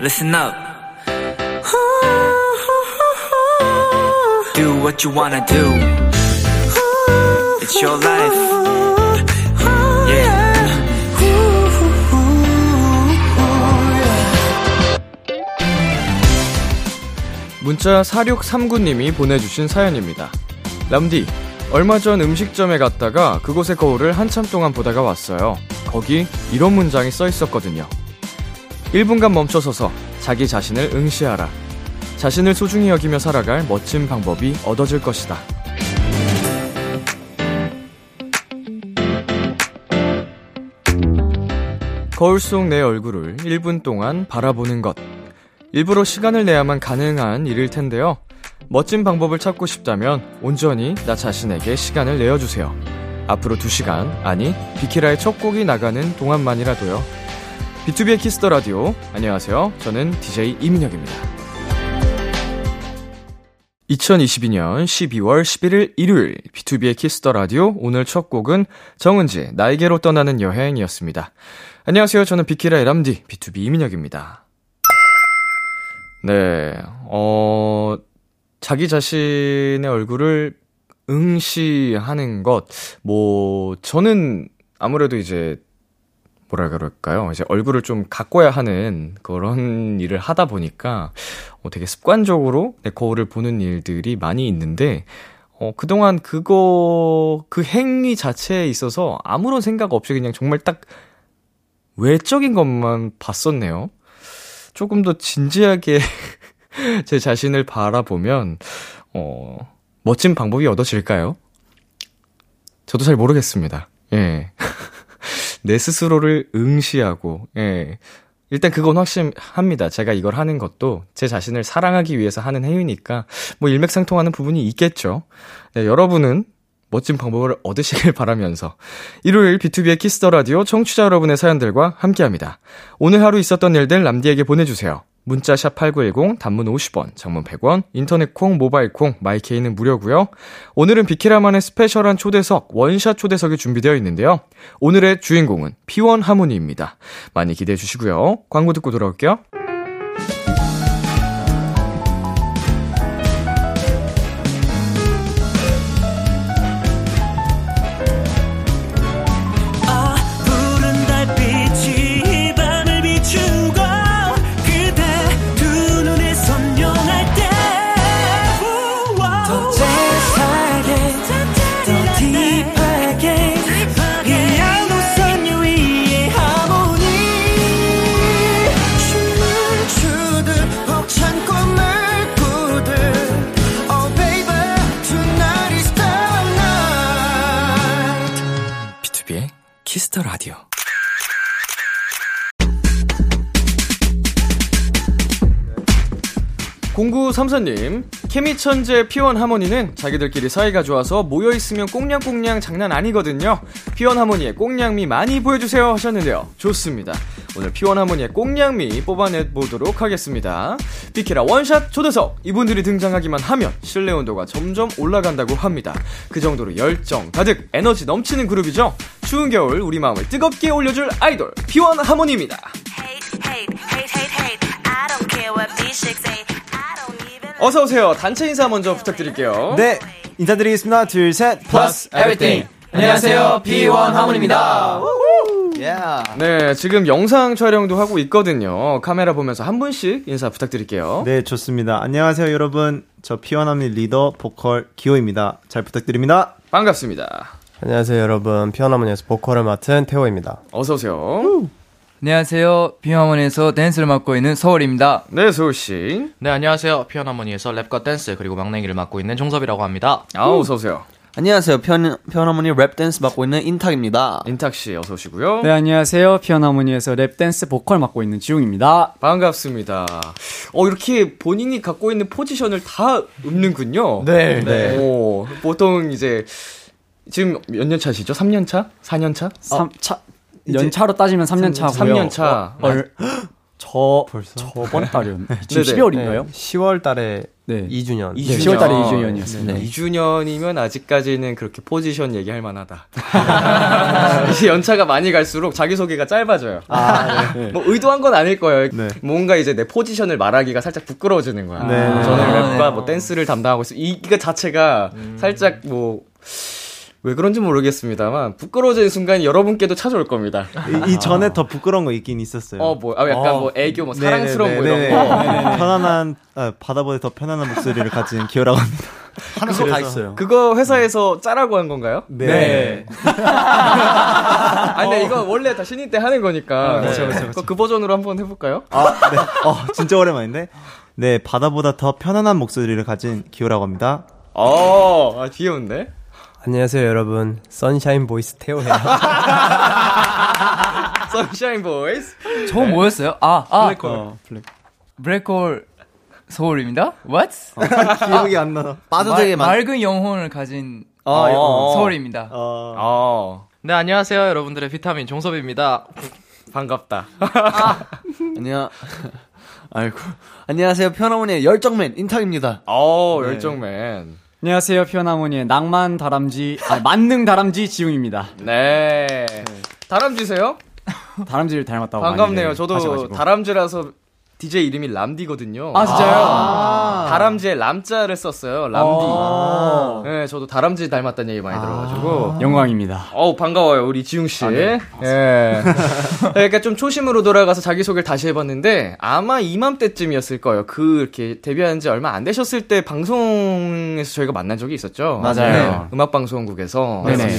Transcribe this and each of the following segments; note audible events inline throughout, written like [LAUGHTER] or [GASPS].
listen up. Do what you wanna do. It's your life. Yeah. 문자 4639님이 보내주신 사연입니다. 람디, 얼마 전 음식점에 갔다가 그곳의 거울을 한참 동안 보다가 왔어요. 거기 이런 문장이 써 있었거든요. 1분간 멈춰서서 자기 자신을 응시하라. 자신을 소중히 여기며 살아갈 멋진 방법이 얻어질 것이다. 거울 속 내 얼굴을 1분 동안 바라보는 것. 일부러 시간을 내야만 가능한 일일 텐데요. 멋진 방법을 찾고 싶다면 온전히 나 자신에게 시간을 내어주세요. 앞으로 2시간, 아니, 비키라의 첫 곡이 나가는 동안만이라도요. B2B의 키스터 라디오. 안녕하세요. 저는 DJ 이민혁입니다. 2022년 12월 11일 일요일 B2B의 키스터 라디오 오늘 첫 곡은 정은지 나에게로 떠나는 여행이었습니다. 안녕하세요. 저는 비키라의 람디 BTOB 이민혁입니다. 네. 어 자기 자신의 얼굴을 응시하는 것, 뭐, 저는 아무래도 이제, 뭐라 그럴까요? 이제 얼굴을 좀 가꿔야 하는 그런 일을 하다 보니까, 어, 되게 습관적으로 내 거울을 보는 일들이 많이 있는데, 어, 그동안 그거, 그 행위 자체에 있어서 아무런 생각 없이 그냥 정말 딱 외적인 것만 봤었네요. 조금 더 진지하게 [LAUGHS] 제 자신을 바라보면, 어, 멋진 방법이 얻어질까요? 저도 잘 모르겠습니다. 예. [LAUGHS] 내 스스로를 응시하고, 예. 일단 그건 확실합니다. 제가 이걸 하는 것도 제 자신을 사랑하기 위해서 하는 행위니까, 뭐 일맥상통하는 부분이 있겠죠. 네, 여러분은 멋진 방법을 얻으시길 [LAUGHS] 바라면서 일요일 B2B의 키스터 라디오 청취자 여러분의 사연들과 함께합니다. 오늘 하루 있었던 일들 남디에게 보내주세요. 문자 샵 8910, 단문 50원, 장문 100원, 인터넷 콩, 모바일 콩, 마이케이는 무료고요. 오늘은 비키라만의 스페셜한 초대석, 원샷 초대석이 준비되어 있는데요. 오늘의 주인공은 P1 하모니입니다. 많이 기대해 주시고요. 광고 듣고 돌아올게요. Kiss the Radio. 공구 삼사님, 케미 천재 P1Harmony는 자기들끼리 사이가 좋아서 모여 있으면 꽁냥꽁냥 장난 아니거든요. P1Harmony의 꽁냥미 많이 보여주세요 하셨는데요. 좋습니다. 오늘 P1Harmony의 꽁냥미 뽑아내 보도록 하겠습니다. 비키라 원샷 초대석 이분들이 등장하기만 하면 실내 온도가 점점 올라간다고 합니다. 그 정도로 열정 가득 에너지 넘치는 그룹이죠. 추운 겨울 우리 마음을 뜨겁게 올려줄 아이돌 피원 하모니입니다. hate, hate, hate, 어서 오세요. 단체 인사 먼저 부탁드릴게요. 네, 인사드리겠습니다. 둘, 셋. Plus Everything. 안녕하세요. P1 하모니입니다. Yeah. 네, 지금 영상 촬영도 하고 있거든요. 카메라 보면서 한 분씩 인사 부탁드릴게요. 네, 좋습니다. 안녕하세요, 여러분. 저 피어나미 리더 보컬 기호입니다. 잘 부탁드립니다. 반갑습니다. 안녕하세요 여러분 P1Harmony에서 보컬을 맡은 테오입니다 어서 오세요. 안녕하세요. P1Harmony에서 댄스를 맡고 있는 소울입니다. 네, 소울 씨. 네, 안녕하세요. P1Harmony에서 랩과 댄스 그리고 막내기를 맡고 있는 종섭이라고 합니다. 아, 어서 오세요. 안녕하세요. 편, P1Harmony 랩 댄스 맡고 있는 인탁입니다. 인탁 씨 어서 오시고요. 네, 안녕하세요. P1Harmony에서 랩 댄스 보컬 맡고 있는 지웅입니다. 반갑습니다. 어, 이렇게 본인이 갖고 있는 포지션을 다 읊는군요. 네, 네. 오, 보통 이제 지금 몇 년 차시죠? 3년 차? 4년 차? 삼 차, 연차로 따지면 3년 차고요. 3년 차. 얼, [GASPS] 저 [GASPS] 저번 달이었 [LAUGHS] 지금 네네. 12월인가요? 10월 달에 네. 2주년. 네, 10월 달에 2주년이었습니다. 네. 2주년이면 아직까지는 그렇게 포지션 얘기할 만하다. [LAUGHS] 이제 연차가 많이 갈수록 자기소개가 짧아져요. 뭐 의도한 건 아닐 거예요. 네. 뭔가 이제 내 포지션을 말하기가 살짝 부끄러워지는 거야. 네. 저는 아, 랩과 뭐 댄스를 담당하고 있어. 이거 자체가 살짝 뭐, 왜 그런지 모르겠습니다만, 부끄러워지는 순간 여러분께도 찾아올 겁니다. 이, 이 전에 더 부끄러운 거 있긴 있었어요. 어, 뭐, 아, 약간 뭐 애교, 뭐 사랑스러운 뭐 네네네네. 이런 거. 편안한 아, 바다보다 더 편안한 목소리를 가진 기호라고 합니다. 하는 거 다 있어요. 그거 회사에서 짜라고 한 건가요? 네. [LAUGHS] 아니, 근데 이거 원래 다 신인 때 하는 거니까. 그쵸, 그쵸, 그거 그 버전으로 한번 해볼까요? 아, 네. 어, 진짜 오랜만인데. 네, 바다보다 더 편안한 목소리를 가진 기호라고 합니다. 어, 아, 귀여운데? 안녕하세요, 여러분. sunshine voice 테오예요. sunshine voice. 저 뭐였어요? 아, 아, 어, 블랙. 블랙홀 소울입니다. What? [LAUGHS] 기억이 안 나. 빠져들게 말- 만. 맑은 영혼을 가진 어, 어. 소울입니다. 어, 어, 네, 안녕하세요. 여러분들의 비타민 종섭입니다. 반갑다. [LAUGHS] 안녕. 아이고. 안녕하세요. 편어머니의 열정맨 인탁입니다. 어, 열정맨. 안녕하세요. 피어나모니의 낭만 다람쥐 아 만능 다람쥐 지웅입니다. 네. 다람쥐세요? [LAUGHS] 다람쥐를 닮았다고 반갑네요. 저도 하셔가지고. 다람쥐라서 DJ 이름이 람디거든요. 아 진짜요? 다람쥐에 람자를 썼어요. 람디. 네, 저도 다람쥐 닮았다는 얘기 많이 들어가지고. 영광입니다. 어우, 반가워요, 우리 지웅 씨. 예. 그러니까 좀 초심으로 돌아가서 자기 소개를 다시 해봤는데, 아마 이맘때쯤이었을 거예요. 그, 이렇게 데뷔한 지 얼마 안 되셨을 때 방송에서 저희가 만난 적이 있었죠. 맞아요. 음악 방송국에서. 네네.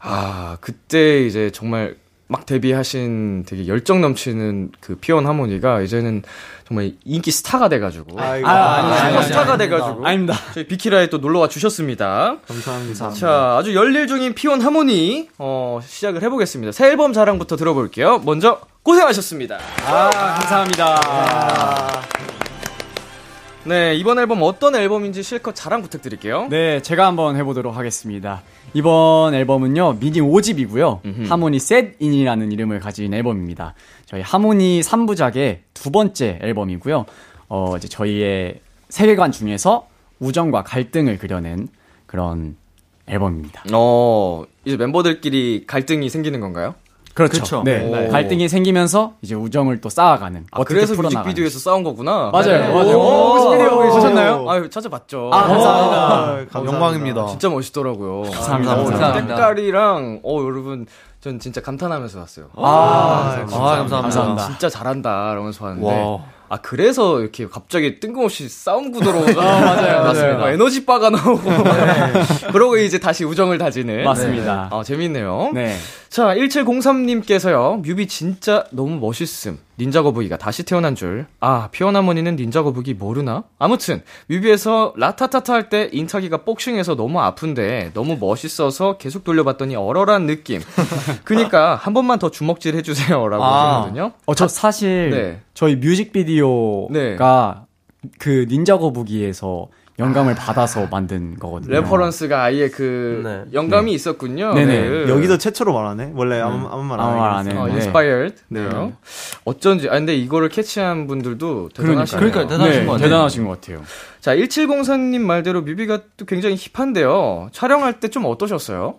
아, 그때 이제 정말 막 데뷔하신 되게 열정 넘치는 그 피온 하모니가 이제는 정말 인기 스타가 돼가지고. 아이고. 아, 스타가 돼가지고. 아닙니다. 저희 비키라에 또 놀러와 주셨습니다. 감사합니다. 자, 아주 열일 중인 피온 하모니, 어, 시작을 해보겠습니다. 새 앨범 자랑부터 들어볼게요. 먼저, 고생하셨습니다. 아 감사합니다. 네, 이번 앨범 어떤 앨범인지 실컷 자랑 부탁드릴게요. 네, 제가 한번 해보도록 하겠습니다. 이번 앨범은요, 미니 5집이고요. 하모니 셋인이라는 이름을 가진 앨범입니다. 저희 하모니 3부작의 두 번째 앨범이고요. 어, 이제 저희의 세계관 중에서 우정과 갈등을 그려낸 그런 앨범입니다. 어, 이제 멤버들끼리 갈등이 생기는 건가요? 그렇죠. 네. 오. 갈등이 생기면서 이제 우정을 또 쌓아가는. 아, 어떻게 그래서 풀어나가는. 뮤직비디오에서 싸운 거구나. 맞아요. 네. 맞아요. 오, 뮤직비디오 보셨나요? 아유, 찾아봤죠. 아, 감사합니다. 아, 감사합니다. 영광입니다. 진짜 멋있더라고요. 감사합니다. 어, 감사합니다. 색깔이랑, 어, 여러분, 전 진짜 감탄하면서 왔어요. 아, 감사합니다. 감사합니다. 진짜 잘한다, 이러면서 왔는데. 와. 아, 그래서 이렇게 갑자기 뜬금없이 싸움 구도로. [LAUGHS] 맞아요, 맞아요. 맞습니다. 에너지 바가 나오고. [LAUGHS] 그러고 이제 다시 우정을 다지는. 맞습니다. 아, 재밌네요. 네. 자, 1703님께서요, 뮤비 진짜 너무 멋있음. 닌자 거북이가 다시 태어난 줄. 아, P1Harmony는 닌자 거북이 모르나? 아무튼, 뮤비에서 라타타타 할 때 인탁이가 복싱해서 너무 아픈데, 너무 멋있어서 계속 돌려봤더니 얼얼한 느낌. [LAUGHS] 그니까, 한 번만 더 주먹질 해주세요. 라고 아. 하시거든요. 어, 저 사실 네. 저희 뮤직비디오가 그 닌자 거북이에서 영감을 받아서 만든 거거든요. reference가 아예 그, 네. 영감이 있었군요. 네네. 여기도 최초로 말하네. 원래 아무, 아무 말 아무 말안안 해요. 어, 네. inspired. 네. 네. 어쩐지, 아, 근데 이거를 캐치한 분들도 대단하시네요. 그러니까요. 대단하신 네, 것 같아요. 대단하신 것 같아요. 자, 1704님 말대로 뮤비가 또 굉장히 힙한데요. 촬영할 때 좀 어떠셨어요?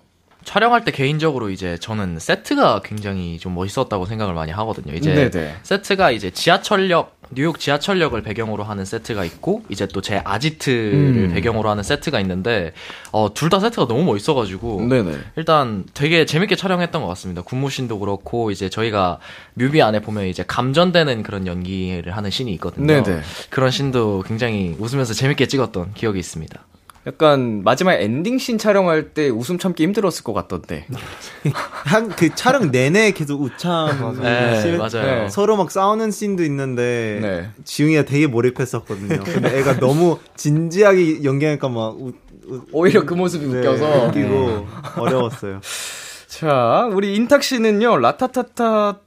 촬영할 때 개인적으로 이제 저는 세트가 굉장히 좀 멋있었다고 생각을 많이 하거든요. 이제 네네. 세트가 이제 지하철역 뉴욕 지하철역을 배경으로 하는 세트가 있고 이제 또 제 아지트를 음. 배경으로 하는 세트가 있는데 어, 둘 다 세트가 너무 멋있어가지고 네네. 일단 되게 재밌게 촬영했던 것 같습니다. 군무신도 그렇고 이제 저희가 뮤비 안에 보면 이제 감전되는 그런 연기를 하는 씬이 있거든요. 네네. 그런 씬도 굉장히 웃으면서 재밌게 찍었던 기억이 있습니다. 약간 마지막 엔딩씬 촬영할 때 웃음 참기 힘들었을 것 같던데. [LAUGHS] 한 그 촬영 내내 계속 우참 네, 씬- 맞아요. 네. 서로 막 싸우는 씬도 있는데 네. 지웅이가 되게 몰입했었거든요. 근데 애가 너무 진지하게 연기하니까 막 우, 우- 오히려 그 모습이 네, 웃겨서. 웃기고 어려웠어요. [LAUGHS] 자, 우리 인탁 씨는요, 라타타타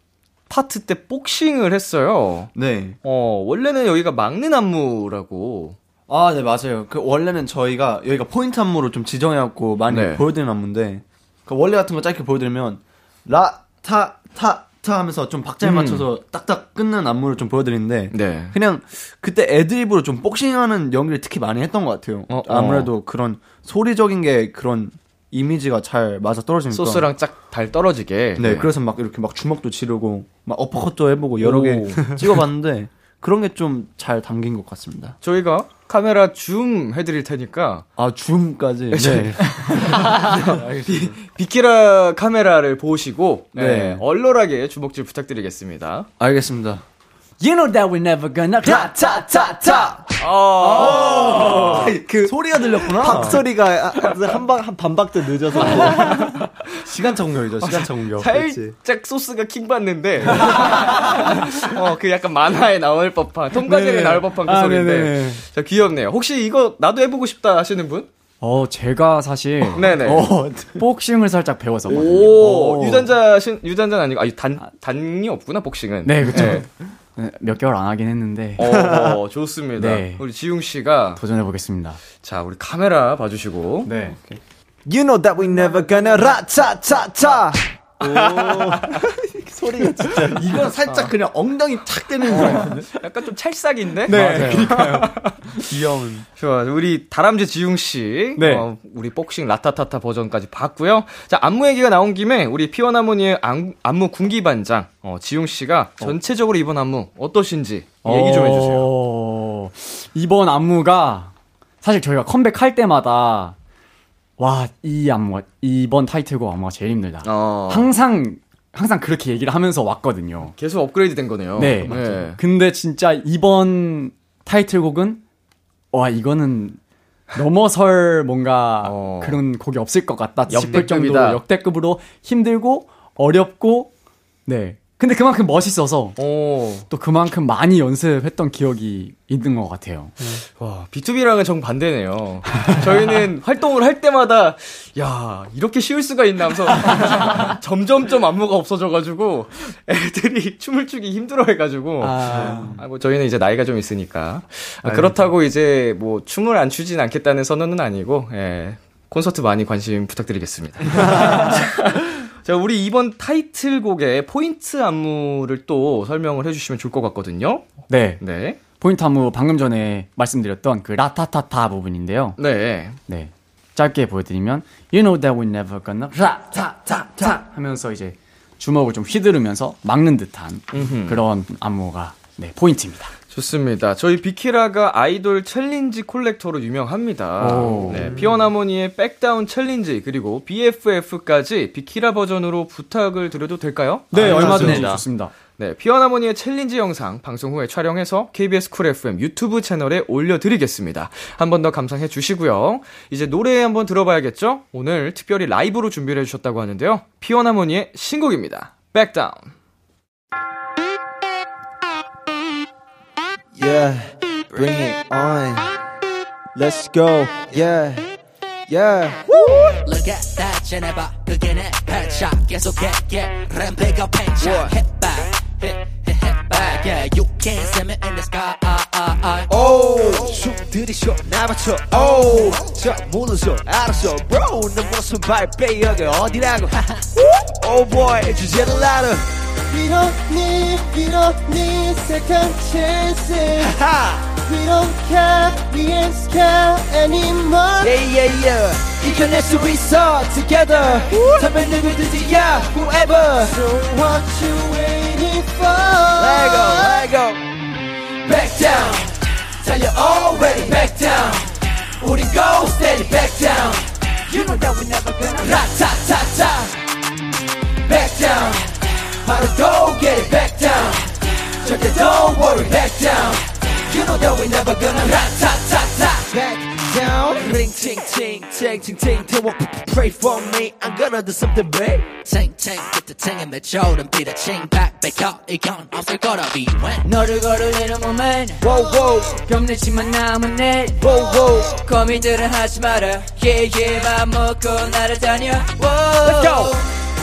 파트 때 복싱을 했어요. 네. 어, 원래는 여기가 막는 안무라고. 아, 네, 맞아요. 그, 원래는 저희가, 여기가 포인트 안무로 좀 지정해갖고 많이 네. 보여드리는 안무인데, 그 원래 같은 거 짧게 보여드리면, 라, 타, 타, 하면서 좀 박자에 맞춰서 딱딱 끊는 안무를 좀 보여드리는데 네. 그냥 그때 애드립으로 좀 복싱하는 연기를 특히 많이 했던 것 같아요. 어, 어. 아무래도 그런 소리적인 게 그런 이미지가 잘 맞아 떨어지니까. 소스랑 짝달 떨어지게. 네, 그래서 막 이렇게 막 주먹도 지르고 막 어퍼컷도 해보고 여러 개 오. [LAUGHS] 찍어봤는데 그런 게 좀 잘 담긴 것 같습니다. 저희가 카메라 줌 해드릴 테니까 아 줌까지. 네. [LAUGHS] 비 키라 카메라를 보시고 네. 네. 얼얼하게 주먹질 부탁드리겠습니다. 알겠습니다. You know that we're never gonna 타 타 타타. 그 소리가 들렸구나. 박소리가 한방 한 반박도 늦어서 시간차 공격이죠. 시간차 공격. 살짝 소스가 킹 받는데 어 그 약간 만화에 나올 법한 통과제에 네. 나올 법한 그 아, 소리인데 네네. 자 귀엽네요. 혹시 이거 나도 해 보고 싶다 하시는 분? 어, 제가 사실 네네. 어, 복싱을 살짝 배웠었거든요. 오, 유단자 신 유단자 아니고 아니 단 단이 없구나 복싱은. 네, 그쵸. 네. 네, 몇 개월 안 하긴 했는데 어, [LAUGHS] 좋습니다. 네. 우리 지웅 씨가 도전해 보겠습니다. 자 우리 카메라 봐주시고 네. You know that we never gonna 라차차차. [LAUGHS] 소리가 진짜 이건 살짝 그냥 엉덩이 탁 때리는 거. 약간 좀 찰싹인데. 네. [LAUGHS] 귀여운. 좋아. 우리 다람쥐 지웅 씨. 네. 어, 우리 복싱 라타타타 버전까지 봤고요. 자, 안무 얘기가 나온 김에 우리 피원하모니의 안, 안무 군기반장 어, 지웅 씨가 전체적으로 이번 안무 어떠신지 얘기 좀 해주세요. 어, 이번 안무가 사실 저희가 컴백할 때마다 와, 이 안무가 이번 타이틀곡 안무가 제일 힘들다. 어, 항상 항상 그렇게 얘기를 하면서 왔거든요. 계속 업그레이드 된 거네요. 네. 근데 진짜 이번 타이틀곡은 와, 이거는 넘어설 [LAUGHS] 뭔가 어. 그런 곡이 없을 것 같다 싶을 역대급이다. 정도로 역대급으로 힘들고 어렵고 네. 근데 그만큼 멋있어서 오, 또 그만큼 많이 연습했던 기억이 있는 것 같아요. 와, B2B랑은 정 반대네요. 저희는 [LAUGHS] 활동을 할 때마다, 야, 이렇게 쉬울 수가 있나 하면서, [LAUGHS] 점점점 안무가 없어져가지고, 애들이 춤을 추기 힘들어 해가지고, 아, 뭐, 저희는 이제 나이가 좀 있으니까. 아, 그렇다고 이제 뭐, 춤을 안 추진 않겠다는 선언은 아니고, 예, 콘서트 많이 관심 부탁드리겠습니다. [LAUGHS] 자, 우리 이번 타이틀곡의 포인트 안무를 또 설명을 해주시면 좋을 것 같거든요. 네. 네. 포인트 안무 방금 전에 말씀드렸던 그 라타타타 부분인데요. 네. 네. 짧게 보여드리면 You know that we never gonna 라타타타 하면서 이제 주먹을 좀 휘두르면서 막는 듯한 그런 안무가 네, 포인트입니다. 좋습니다. 저희 비키라가 아이돌 challenge collector로 유명합니다. 오. 네, P1Harmony의 Back Down challenge 그리고 BFF까지 비키라 버전으로 부탁을 드려도 될까요? 네, 아, 얼마든지 좋습니다. 좋습니다. 네, P1Harmony의 challenge 영상 방송 후에 촬영해서 KBS Cool FM 유튜브 채널에 올려드리겠습니다. 한 번 더 감상해 주시고요. 이제 노래 한번 들어봐야겠죠? 오늘 특별히 라이브로 준비를 해주셨다고 하는데요. P1Harmony의 신곡입니다. Back Down. Yeah, bring it on. Let's go. Yeah, yeah. Look at that 쟤네봐 그게 내 headshot 계속해 yeah 램페가 팽창 hit back hit hit hit back yeah you can't see me in the sky 오, 춤 들이쉬어 나맞춰. 오, 자 물러서 알았어, bro. 내 모습 발빼 여기 어디라고? Oh boy, 주제를 알아. We don't need, we don't need second chances. We don't care, we ain't scared anymore. Yeah, yeah, yeah. 이겨낼 수 있어, together. 덤벼 누구든지, yeah, whoever. So what you waiting for? Let go, let go. Back down. 달려 already back down. 우린 go steady back down. You know that we never gonna 라타타타. Back down. 바로 go get it back down. 절대 don't worry back down. You know that we never gonna 라타타타. Back down. Ring ting ting ting ting ting ting. Pray for me. I'm gonna do something big. 탱탱 끝에 탱에 맺혀오른 비다 칭박 백혀 이건 없을 거라 비웬 너를 거르는 몸엔 Whoa whoa 겁내지만 남은 내 whoa whoa. 고민들은 하지 마라 yeah yeah 맘 먹고 날아다녀 Let's go.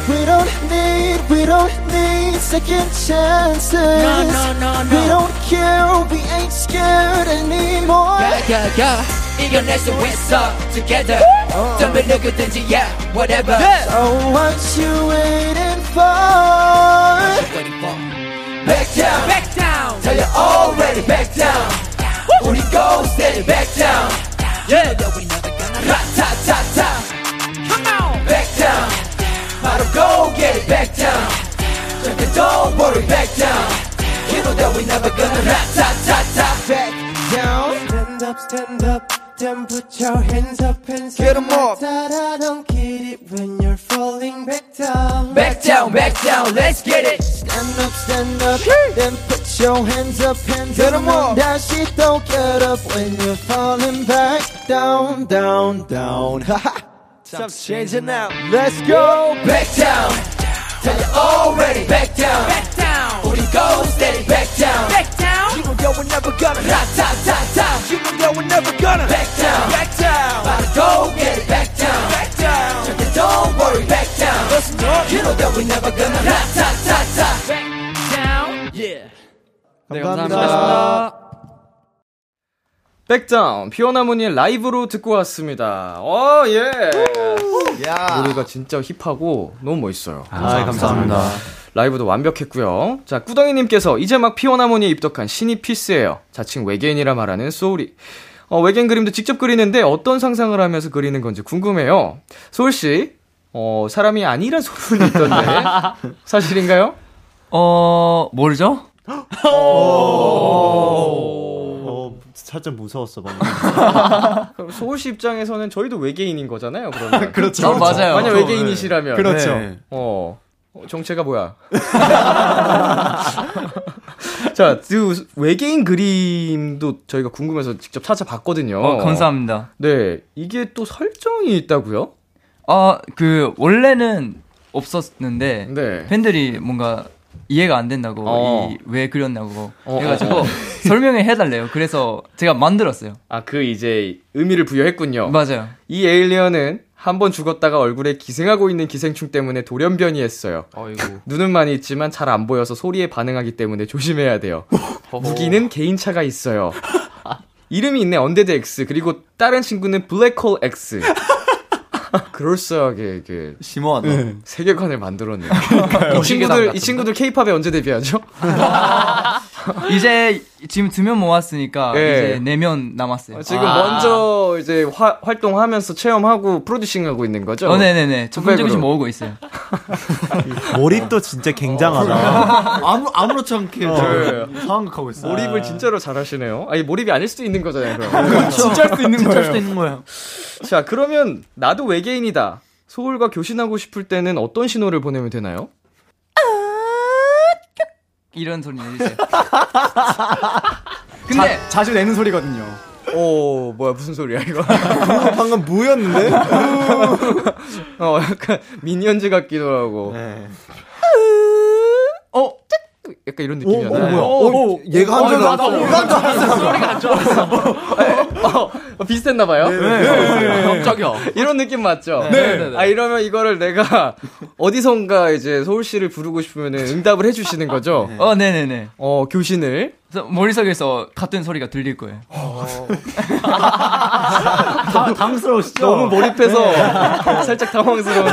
We don't need, we don't need second chances. No, no, no, no. We don't care, we ain't scared anymore. Yeah, yeah, yeah. 이겨낼 수 있어, together. Oh. 덤벼 누구든지, yeah, whatever. Yeah. So what you waiting for? What you waiting for? Back down, back down. Tell you already, back down. down. 우리 go steady, back down. Yeah, you know we never gonna. Come on, back down. 바로 go get it back down. 절대 don't worry back down. You know that we never gonna ra-ta-ta-ta. back down. Stand up, stand up, then put your hands up and Get 'em up. I don't get it when you're falling back down. Back down, back down, let's get it. Stand up, stand up, then put your hands up, hands Get 'em up. Dash it, don't get up when you're falling back down, down, down. [LAUGHS] Time's changing now. Let's go. Back down. Tell you already. Back down. Back down. 우리 go steady. Back down. Back down. You know that we're never gonna. Ra ta ta ta. You know that we're never gonna. Back down. Back down. About to go get it. Back down. Back down. 절대 don't worry. Back down. Listen up. You know that we're never gonna. Ra ta ta ta. Back down. Yeah. 네, 감사합니다. 백다운 피어나무니 라이브로 듣고 왔습니다. 어 예. 노래가 진짜 힙하고 너무 멋있어요. 아, 감사합니다. 라이브도 완벽했고요. 자 꾸덩이님께서 이제 막 피어나무니에 입덕한 신입 피스예요. 자칭 외계인이라 말하는 소울이. 어, 외계인 그림도 직접 그리는데 어떤 상상을 하면서 그리는 건지 궁금해요. 소울 씨, 어 사람이 아니란 소문이 있던데 [LAUGHS] 사실인가요? 어, 모르죠? 어, 살짝 무서웠어 방금. [LAUGHS] 그럼 소울 씨 입장에서는 저희도 외계인인 거잖아요. 그러면 [LAUGHS] 그렇죠. 어, 맞아요. 만약 어, 외계인이시라면 그렇죠. 네. 어. 어, 정체가 뭐야? [LAUGHS] 자, 그 외계인 그림도 저희가 궁금해서 직접 찾아봤거든요. 어, 감사합니다. 네, 이게 또 설정이 있다고요? 아, 그, 원래는 없었는데, 네. 팬들이 뭔가 이해가 안 된다고, 어. 이, 왜 그렸냐고 어, 해가지고, 어. [LAUGHS] 설명을 해달래요. 그래서 제가 만들었어요. 아, 그 이제 의미를 부여했군요. 맞아요. 이 에일리언은 한 번 죽었다가 얼굴에 기생하고 있는 기생충 때문에 돌연변이했어요. 어이구. [LAUGHS] 눈은 많이 있지만 잘 안 보여서 소리에 반응하기 때문에 조심해야 돼요. [LAUGHS] 무기는 개인차가 있어요. 이름이 있네, undead X. 그리고 다른 친구는 블랙홀 X. [LAUGHS] 그럴싸하게 이게 심오하다. 세계관을 만들었네요. 이 친구들 이 친구들 케이팝에 언제 데뷔하죠? [LAUGHS] [LAUGHS] 이제 지금 두명 모았으니까, 네. 이제 네명 남았어요. 지금 먼저 이제 화- 활동하면서 체험하고 producing하고 있는 거죠? 어, 네네네. 조금 조금씩 후배그룹. 모으고 있어요. [LAUGHS] 몰입도 진짜 굉장하다. 아무 아무렇지 않게 네. 저 상황극하고 있어. 몰입을 진짜로 잘하시네요. 아니 몰입이 아닐 수도 있는 거잖아요. 그럼. 진짜 할 수 있는 거예요. 진짜 할 수도 있는 거예요. 자 그러면 나도 외계인이다. 소울과 교신하고 싶을 때는 어떤 신호를 보내면 되나요? 이런 소리 내주세요. [LAUGHS] 근데, 자주 내는 소리거든요. 오 뭐야 무슨 소리야 이거? [LAUGHS] 방금 무였는데? 어 약간 미니언즈 같기도 하고. 네. 어 약간 이런 느낌이잖아요. 어, 얘가 한줄 알았어. 소리가 안 좋았어. [LAUGHS] 어, 어, 비슷했나 봐요. 깜짝이야. 이런 느낌 맞죠? 네. 아 이러면 이거를 내가 [LAUGHS] 어디선가 이제 서울시를 부르고 싶으면 응답을 해주시는 거죠? 어, 네 네 네. 어 교신을. 머릿속에서 같은 소리가 들릴 거예요. 다- 당스러우시죠? 너무 몰입해서 살짝 당황스러운데.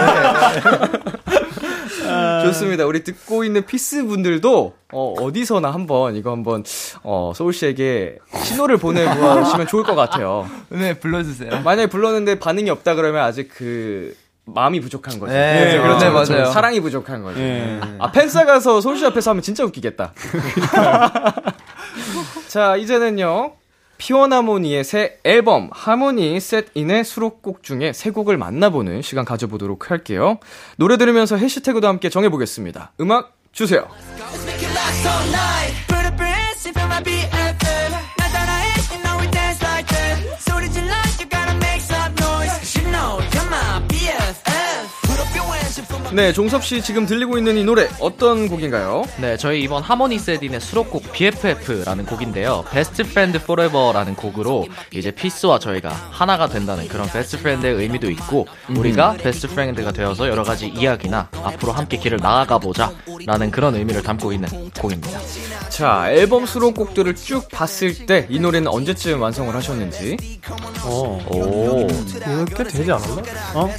좋습니다. 우리 듣고 있는 피스 분들도 어, 어디서나 한번 이거 한번 어, 소울 씨에게 신호를 보내보시면 좋을 것 같아요. 네, 불러주세요. 만약에 불렀는데 반응이 없다 그러면 아직 그 마음이 부족한 거죠. 네, 그렇죠, 맞아요. 사랑이 부족한 거죠. 네. 아 팬싸 가서 소울 씨 앞에서 하면 진짜 웃기겠다. [LAUGHS] 자 이제는요. 피어나모니의 새 앨범 하모니 셋인의 수록곡 중에 세 곡을 만나보는 시간 가져보도록 할게요. 노래 들으면서 해시태그도 함께 정해보겠습니다. 음악 주세요. 네, 종섭 씨 지금 들리고 있는 이 노래 어떤 곡인가요? 네, 저희 이번 Harmony Set In의 수록곡 BFF라는 곡인데요. best friend forever라는 곡으로 이제 P1ece와 저희가 하나가 된다는 그런 best friend의 의미도 있고 우리가 best friend가 되어서 여러 가지 이야기나 앞으로 함께 길을 나아가 보자라는 그런 의미를 담고 있는 곡입니다. 자, 앨범 수록곡들을 쭉 봤을 때 이 노래는 언제쯤 완성을 하셨는지. 어. 오. 이거 꽤 되지 않았나? 어?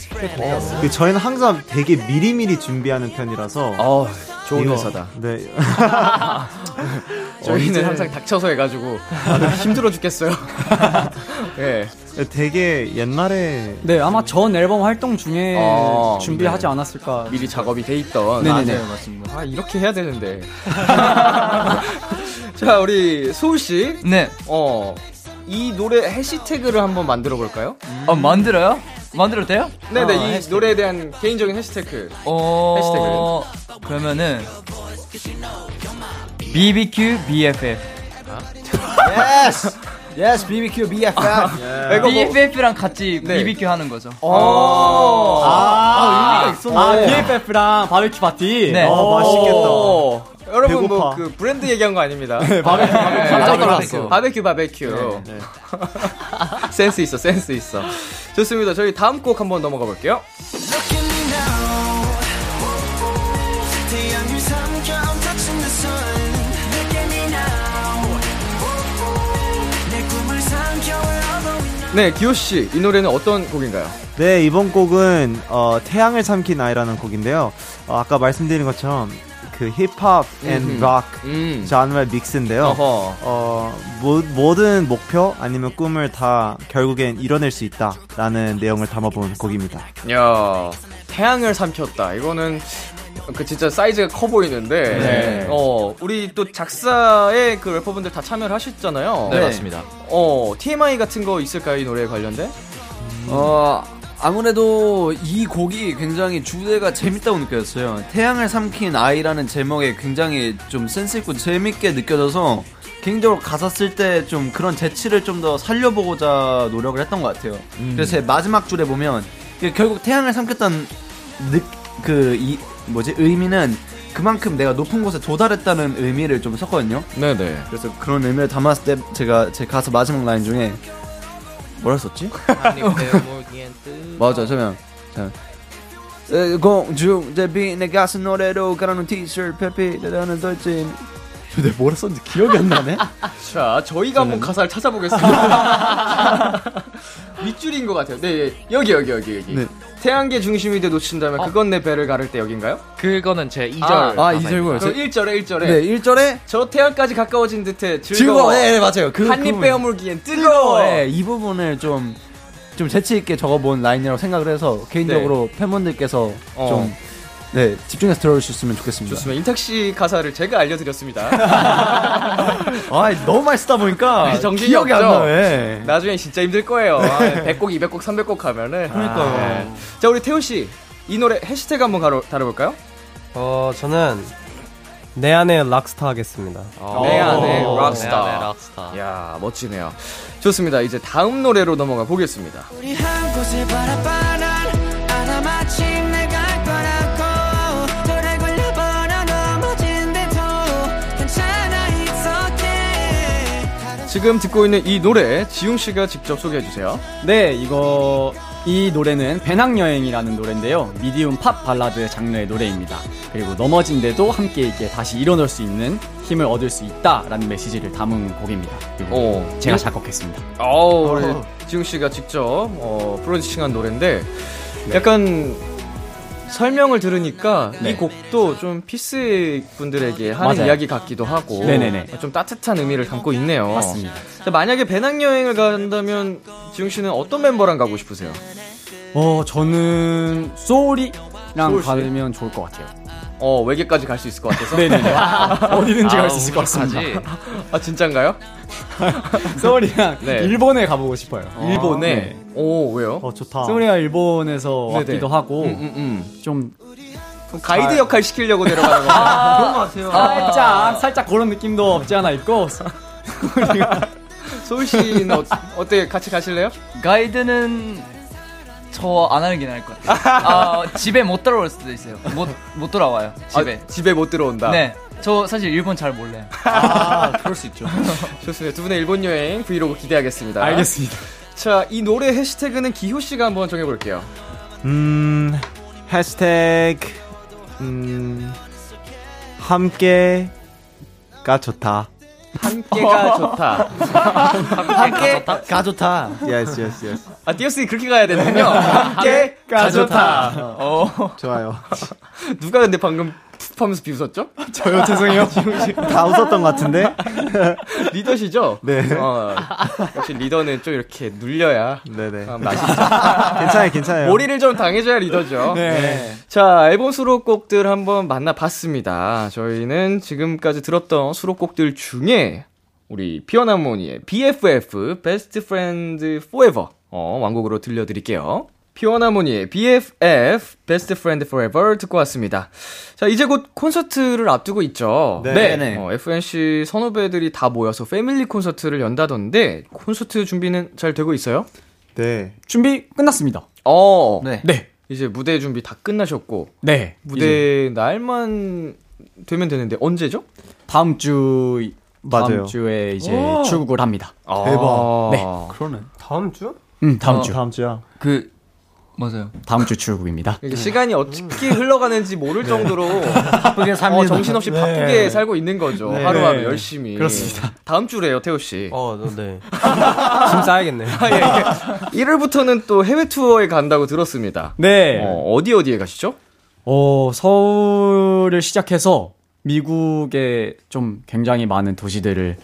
그 저희는 항상 되게 미 리미리 준비하는 편이라서 어, 좋은 이거, 회사다. 네. [LAUGHS] 저희는 이제- 항상 닥쳐서 해가지고 아, 힘들어 죽겠어요. [LAUGHS] 예. 되게 옛날에 네, 아마 전 앨범 활동 중에 아, 준비하지 네. 않았을까. 미리 작업이 돼 있던. 네네네. 맞아요, 맞습니다. 아 이렇게 해야 되는데. [LAUGHS] 자 우리 소울 씨. 네. 어. 이 노래 해시태그를 한번 만들어 볼까요? 어, 만들어요? 만들어도 돼요? 네네 어, 이 해시태그. 노래에 대한 개인적인 해시태그. 어, 그러면은 BBQ BFF. Yes! Yes, BBQ BFF. 이거 뭐- BFF랑 같이 네. BBQ 하는 거죠. 어. 아, 의미가 있었네. 아, BFF랑 바베큐 파티. 네. 어, 맛있겠다. 오. 여러분 뭐. 그 브랜드 얘기한 거 아닙니다. 바베큐, 바베큐. 바베큐 바베큐. 바베큐 바베큐. 센스 있어 센스 있어. 좋습니다. 저희 다음 곡 한번 넘어가 볼게요. 네, 기호 씨, 이 노래는 어떤 곡인가요? 네, 이번 곡은 어, 태양을 삼킨 아이라는 곡인데요. 어, 아까 말씀드린 것처럼 그 힙합 and. 락 음. 장르의 mix인데요. 어허. 어, 모, 모든 목표 아니면 꿈을 다 결국엔 이뤄낼 수 있다라는 내용을 담아본 곡입니다. 야, 태양을 삼켰다. 이거는 그 진짜 사이즈가 커 보이는데, 네. 어, 우리 또 작사에 그 래퍼분들 다 참여를 하셨잖아요. 네, 맞습니다. 어, TMI 같은 거 있을까요? 이 노래에 관련된? 어, 아무래도 이 곡이 굉장히 주제가 재밌다고 느껴졌어요. 태양을 삼킨 아이라는 제목에 굉장히 좀 센스있고 재밌게 느껴져서 개인적으로 가사 쓸 때 좀 그런 재치를 좀 더 살려보고자 노력을 했던 것 같아요. 그래서 제 마지막 줄에 보면 결국 태양을 삼켰다는 느, 그, 이, 뭐지, 의미는 그만큼 내가 높은 곳에 도달했다는 의미를 좀 썼거든요. 네네. 그래서 그런 의미를 담았을 때 제가 제 가사 마지막 라인 중에 뭐라 썼지? 맞아, 잠깐. 에, 공중 대비 내 가슴 노래로 깔아놓은 티셔츠 페피 대단한 돌진 근데 뭐라 썼는지 기억이 안 나네? [LAUGHS] 자, 저희가 한번 가사를 찾아보겠습니다. [LAUGHS] 밑줄인 것 같아요. 네, 여기, 여기, 여기, 여기. 네. 태양계 중심이 돼 놓친다면 그건 내 배를 가를 때 여긴가요? 그거는 제 2절. 아, 아, 이 절고요. 그럼 1절에, 1절에. 네, 1절에 저 태양까지 가까워진 듯해 즐거워. 즐거워. 네, 네, 맞아요. 그 한입 부분. 빼어물기엔 뜨거워. 뜨거워. 네, 이 부분을 좀, 좀 재치 있게 적어본 라인이라고 생각을 해서 개인적으로 팬분들께서 어. 좀, 네, 집중해서 들어주셨으면 좋겠습니다. 좋습니다. 인탁 씨 가사를 제가 알려드렸습니다. [LAUGHS] 아, 너무 많이 쓰다 보니까 정신이 기억이 안 없죠? 나네. 나중에 진짜 힘들 거예요. 아, 100곡, 200곡, 300곡 하면은. 그러니까요. 네. 자, 우리 태호 씨. 이 노래 해시태그 한번 가로, 다뤄 볼까요? 어, 저는 내 안에 락스타 하겠습니다. 내 안에 내 락스타. 안에 락스타. 야 멋지네요. 좋습니다. 이제 다음 노래로 넘어가 보겠습니다. 우리 한 곳을 바라봐라 알아 마침내 갈 거라고 돌에 걸려버려 넘어진데도 괜찮아 it's okay 지금 듣고 있는 이 노래 지웅 씨가 직접 소개해 주세요. 네, 이거 이 노래는 배낭여행이라는 노래인데요. medium 팝 발라드 장르의 노래입니다. 그리고 넘어진데도 함께 있게 다시 일어날 수 있는 힘을 얻을 수 있다라는 메시지를 담은 곡입니다. 어. 제가 작곡했습니다. 어, 우리 지웅 씨가 직접 어, 프로듀싱한 노래인데 약간 설명을 들으니까 네. 이 곡도 좀 피스 분들에게 하는 맞아요. 이야기 같기도 하고 네네네. 좀 따뜻한 의미를 담고 있네요. 맞습니다. 자, 만약에 배낭여행을 간다면 지웅 씨는 어떤 멤버랑 가고 싶으세요? 어, 저는 소울이랑 소울 씨? 가면 좋을 것 같아요. 어, 외계까지 갈 수 있을 것 같아서. 네네네. [LAUGHS] 어디든지 갈수 있을 것. 같습니다. 아, 진짠가요? [LAUGHS] 소울이랑 네. 일본에 가보고 싶어요. 일본에? 네. 오, 왜요? 어, 좋다. 소울이가 일본에서 네네. 왔기도 하고 음, 음, 음. 좀 가이드 잘- 역할 시키려고 내려가는 거 [LAUGHS] 그런 것 같아요. 살짝 살짝 그런 느낌도 없지 않아 있고 [LAUGHS] 소울 씨는 어, 어때? 같이 가실래요? 가이드는 저 안 하는 게 나을 것 같아요. 아, 집에 못 돌아올 수도 있어요. 못, 못 돌아와요. 집에. 아, 집에 못 들어온다. 네. 저 사실 일본 잘 몰라요. 아, 그럴 수 있죠. [LAUGHS] 좋습니다. 두 분의 일본 여행 브이로그 기대하겠습니다. 알겠습니다. 자, 이 노래 해시태그는 기호 씨가 한번 정해볼게요. 음, 해시태그, 음, 함께가 좋다. 함께가 [LAUGHS] 좋다. 함께 가 좋다. Yes, yes, yes. 아, 띄어쓰기 그렇게 가야 되는군요. 함께가 좋다. 어, 좋아요. [LAUGHS] 누가 근데 방금 푹 하면서 비웃었죠? [LAUGHS] 저요, 죄송해요. [LAUGHS] 다 웃었던 것 같은데? [LAUGHS] 리더시죠? 네. 어, 역시 리더는 좀 이렇게 눌려야 네네. 아, 맛있죠. 괜찮아요, 괜찮아요. 머리를 좀 당해줘야 리더죠. 네. 자, 앨범 수록곡들 한번 만나봤습니다. 저희는 지금까지 들었던 수록곡들 중에 우리 피어나모니의 BFF, Best Friend Forever 어, 완곡으로 들려드릴게요. 피어나모니의 BFF, Best Friend Forever 듣고 왔습니다. 자, 이제 곧 콘서트를 앞두고 있죠. 네. 네. 어, FNC 선후배들이 다 모여서 패밀리 콘서트를 연다던데 콘서트 준비는 잘 되고 있어요? 네. 준비 끝났습니다. 어, 네. 네. 이제 무대 준비 다 끝나셨고 네. 무대 이제 날만 되면 되는데 언제죠? 다음 주 다음 맞아요. 주에 이제 오. 출국을 합니다. 대박. 네. 그러네. 다음 주? 음, 다음 어. 주. 다음 주야. 그 맞아요. 다음 주 출국입니다. 시간이 어떻게 흘러가는지 모를 정도로 바쁘게 삽니다. 어, 정신없이 네. 바쁘게 살고 있는 거죠. 네. 하루하루 열심히. 그렇습니다. 다음 주래요, 태호 씨. 어, 네. [LAUGHS] 짐 싸야겠네요. 아, 예, 예. 1월부터는 또 해외 투어에 간다고 들었습니다. 네. 어, 어디 어디에 가시죠? 어, 서울을 시작해서 미국에 좀 굉장히 많은 도시들을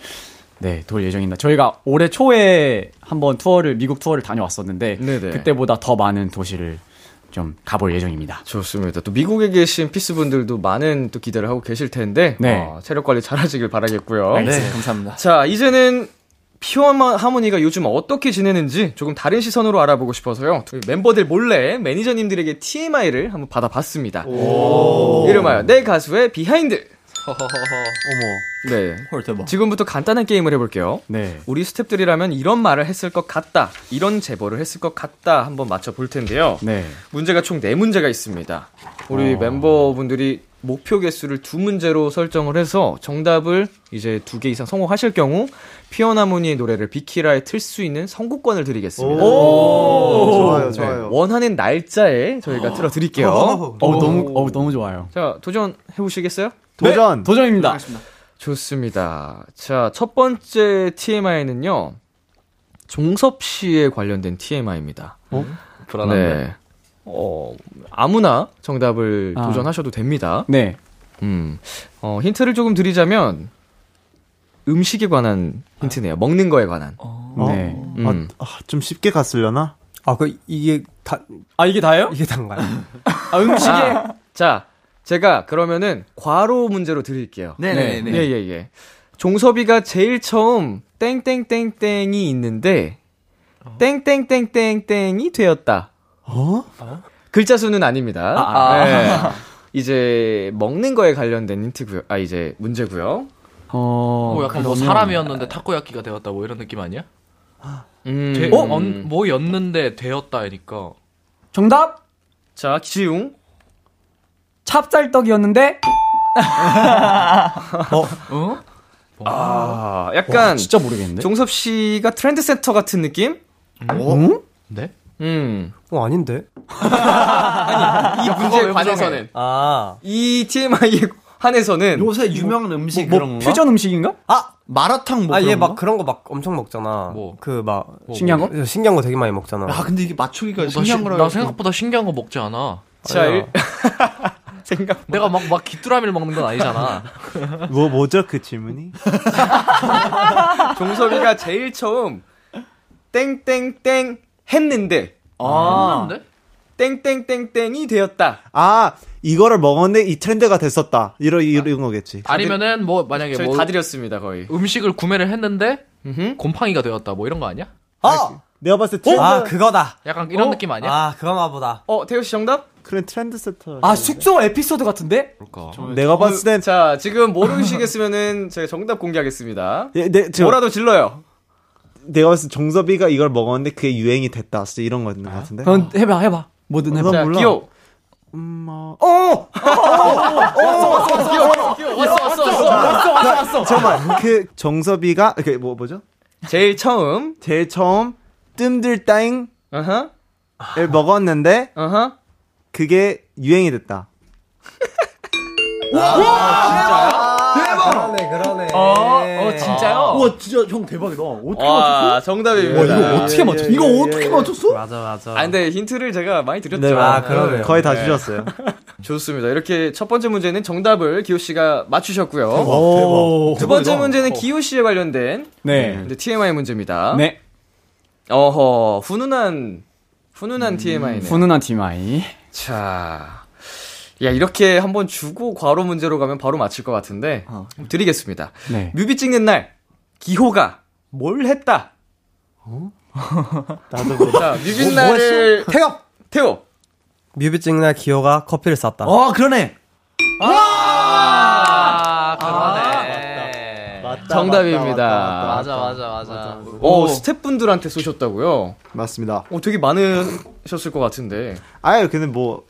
네, 돌 예정입니다. 저희가 올해 초에 한번 투어를 미국 투어를 다녀왔었는데 네네. 그때보다 더 많은 도시를 좀 가볼 예정입니다. 좋습니다. 또 미국에 계신 피스 분들도 많은 또 기대를 하고 계실 텐데 네. 어, 체력 관리 잘하시길 바라겠고요. 네, 감사합니다. 자, 이제는 피원하모니가 요즘 어떻게 지내는지 조금 다른 시선으로 알아보고 싶어서요. 멤버들 몰래 매니저님들에게 TMI를 한번 받아봤습니다. 이름하여 내 가수의 behind. [LAUGHS] 어머. 네. 헐 대박. 지금부터 간단한 게임을 해볼게요. 네. 우리 스탭들이라면 이런 말을 했을 것 같다. 이런 제보를 했을 것 같다. 한번 맞춰볼 텐데요. 네. 문제가 총 4문제가 있습니다. 우리 멤버분들이 목표 개수를 두 문제로 설정을 해서 정답을 이제 두 개 이상 성공하실 경우 피원하모니의 노래를 비키라에 틀 수 있는 선곡권을 드리겠습니다. 오, 좋아요, 네, 좋아요. 원하는 날짜에 저희가 틀어드릴게요. [LAUGHS] 어우, 너무 어우, 너무 좋아요. 자, 도전해보시겠어요? 도전! 도전입니다. 좋습니다. 자, 첫 번째 TMI는요. 종섭 씨에 관련된 TMI입니다. 불안한데. 네. 어, 아무나 정답을 아. 도전하셔도 됩니다. 네. 음. 어, 힌트를 조금 드리자면 음식에 관한 힌트네요. 먹는 거에 관한. 어? 네. 음. 아, 아, 좀 쉽게 갔으려나? 아, 그, 이게 다, 아, 이게 다예요? 이게 단가요? 아, 음식에 아, 자, 제가 그러면은 괄호 문제로 드릴게요. 네네 네. 예, 예, 예. 종섭이가 제일 처음 땡땡땡땡이 있는데 땡땡땡땡땡이 되었다. 어? 글자 수는 아닙니다. 아, 네. 이제 먹는 거에 관련된 힌트고요. 아 이제 문제고요. 어, 뭐 약간 뭐 그러면- 사람이었는데 타코야키가 되었다 뭐 이런 느낌 아니야? 음. 되, 어? 언- 뭐였는데 되었다니까. 정답 자 기지용. 찹쌀떡이었는데 아 약간 진짜 모르겠는데. 종섭 씨가 트렌드 센터 같은 느낌? 네? 음. 어, 아닌데? 이 문제에 관해서는 아. 이 TMI에 한해서는 요새 유명한 음식 뭐, 그런 건가? 퓨전 음식인가? 아 마라탕 뭐 아, 얘 그런 막 거? 그런 거 막 엄청 먹잖아. 뭐? 그 막. 신기한 거? 신기한 거 되게 많이 먹잖아. 아 근데 이게 맞추기가 나, 신기한 시- 거라. 나 생각보다 신기한 거 먹지 않아. 자 일, [LAUGHS] 생각 내가 막, 막 귀뚜라미를 먹는 건 아니잖아. [LAUGHS] 뭐, 뭐죠, 그 질문이? [LAUGHS] 종섭이가 제일 처음 땡땡땡 했는데 아. 했는데? 땡땡땡땡이 되었다. 아, 이거를 먹었는데 이 트렌드가 됐었다. 이런, 이런 거겠지. 아니면은 뭐 만약에 저희 뭐 다 드렸습니다 거의. 음식을 구매를 했는데 음흠. 곰팡이가 되었다 뭐 이런 거 아니야? 아! 내가 봤을 때 트렌드, 아, 그거다. 약간 이런 어? 느낌 아니야? 아, 그건가 보다. 어 태호 씨 정답? 그래, 트렌드 세터. 아, 숙소 에피소드 같은데? 그러니까. 내가 봤을 땐, 자 지금 모르시겠으면은 제가 정답 공개하겠습니다. 예, 내, 저, 뭐라도 질러요. 내가 봤을 때 정섭이가 이걸 먹었는데 그게 유행이 됐다. 진짜 이런 거 있는 것 같은데? 그럼 해봐, 해봐. 뭐든 해봐. 자 몰라. 기호. 음, 어. 기호 기호 왔어 왔어 왔어. 잠깐만, 그 정섭이가, 그, 뭐, 뭐죠? 제일 처음. 제일 처음 뜸들 따잉을 어허 먹었는데 어허. 그게 유행이 됐다. 그러네, 그러네. 어, 진짜요? 와 진짜 형 대박이다. 어떻게 와 정답입니다. 와, 이거 어떻게 맞췄어? 이거 어떻게 맞췄어? 맞아, 맞아. 아 근데 힌트를 제가 많이 드렸죠. 네, 아, 그러네요. 거의 다 네. 주셨어요. [LAUGHS] 좋습니다. 이렇게 첫 번째 문제는 정답을 기호 씨가 맞추셨고요. 오. 두 번째 대박이다. 문제는 기호 씨에 관련된 네. TMI 문제입니다. 네. 어허, 훈훈한 훈훈한 TMI네요. 훈훈한 TMI. 자, 야 이렇게 한번 주고 과로 문제로 가면 바로 맞힐 것 같은데 드리겠습니다. 네. 뮤비 찍는 날 기호가 뭘 했다? [LAUGHS] 나도 뭐. 자, 뮤비 날을 태호! 태호. 뮤비 찍는 날 기호가 커피를 쌌다. 어, 그러네. 아, 정답입니다. 맞아, 맞아, 맞아. 어, 스태프분들한테 쏘셨다고요? 맞습니다. 어, 되게 많으셨을 것 같은데. 아유, 근데 뭐,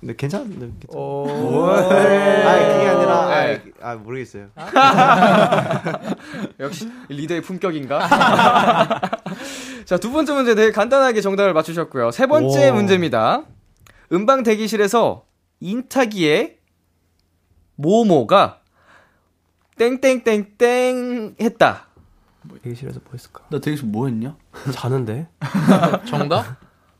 근데 괜찮은데. 오. 아, 그게 아니라, 아, 네. 아, 모르겠어요. [LAUGHS] 역시 리더의 품격인가? [LAUGHS] 자, 두 번째 문제 되게 간단하게 정답을 맞추셨고요. 세 번째 오. 문제입니다. 음방 대기실에서 인타기에 모모가 땡땡땡땡 했다. 대기실에서 뭐 했을까? 나 되게 뭐 했냐? [LAUGHS] 자는데? [LAUGHS] 정답?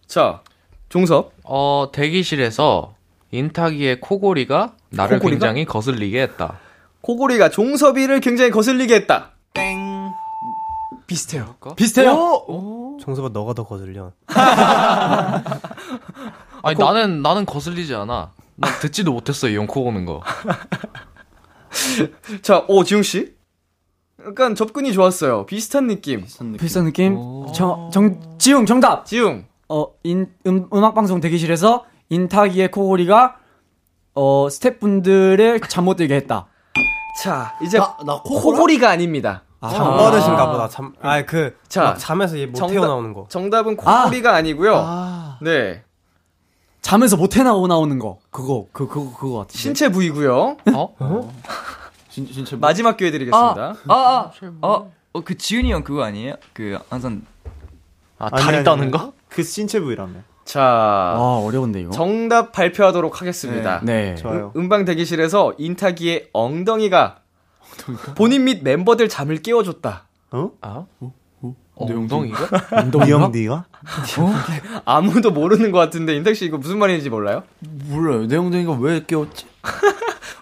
자, 종섭. 어, 대기실에서 인타기의 코골이가 나를 코골이가? 굉장히 거슬리게 했다. 코골이가 종섭이를 굉장히 거슬리게 했다. 땡. 비슷해요. 비슷해요. 종섭아 너가 더 거슬려. [LAUGHS] 아니, 나는, 나는 거슬리지 않아. 난 듣지도 못했어, 이형 코 고는 거. [LAUGHS] 자, 오, 지웅씨. 약간 접근이 좋았어요. 비슷한 느낌. 비슷한 느낌. 정, 정, 지웅 정답. 지웅. 어, 인, 음, 음악 방송 대기실에서 인탁이의 코골이가 어, 스태프분들을 잠 못 들게 했다. 자, 이제 나, 나 코골아? 코골이가 아닙니다. 아, 잠버릇인가 보다. 잠, 아, 그, 자, 막 잠에서 얘못 정답- 태어나오는 거. 정답은 코골이가 아. 니고요 네. 잠에서 못 해나오 나오는 거. 그거, 그, 그거, 그거 같은데. 신체 부위고요. 어? 진, 진짜 뭐- 마지막 기회 드리겠습니다. 아, 아, 어, 어, 그 지훈이 형 그거 아니에요? 그 항상 아, 다리 아니. 거? 그 신체 부위라며. 자, 아, 어려운데, 이거. 정답 발표하도록 하겠습니다. 네. 좋아요. 음 방 대기실에서 인타기의 엉덩이가 본인 및 멤버들 잠을 깨워줬다. 어? 아? 엉덩이가? [LAUGHS] 니형 니가? 아무도 모르는 것 같은데 인탁 씨 이거 무슨 말인지 몰라요? 몰라요. 내 엉덩이가 왜 깨웠지? [LAUGHS]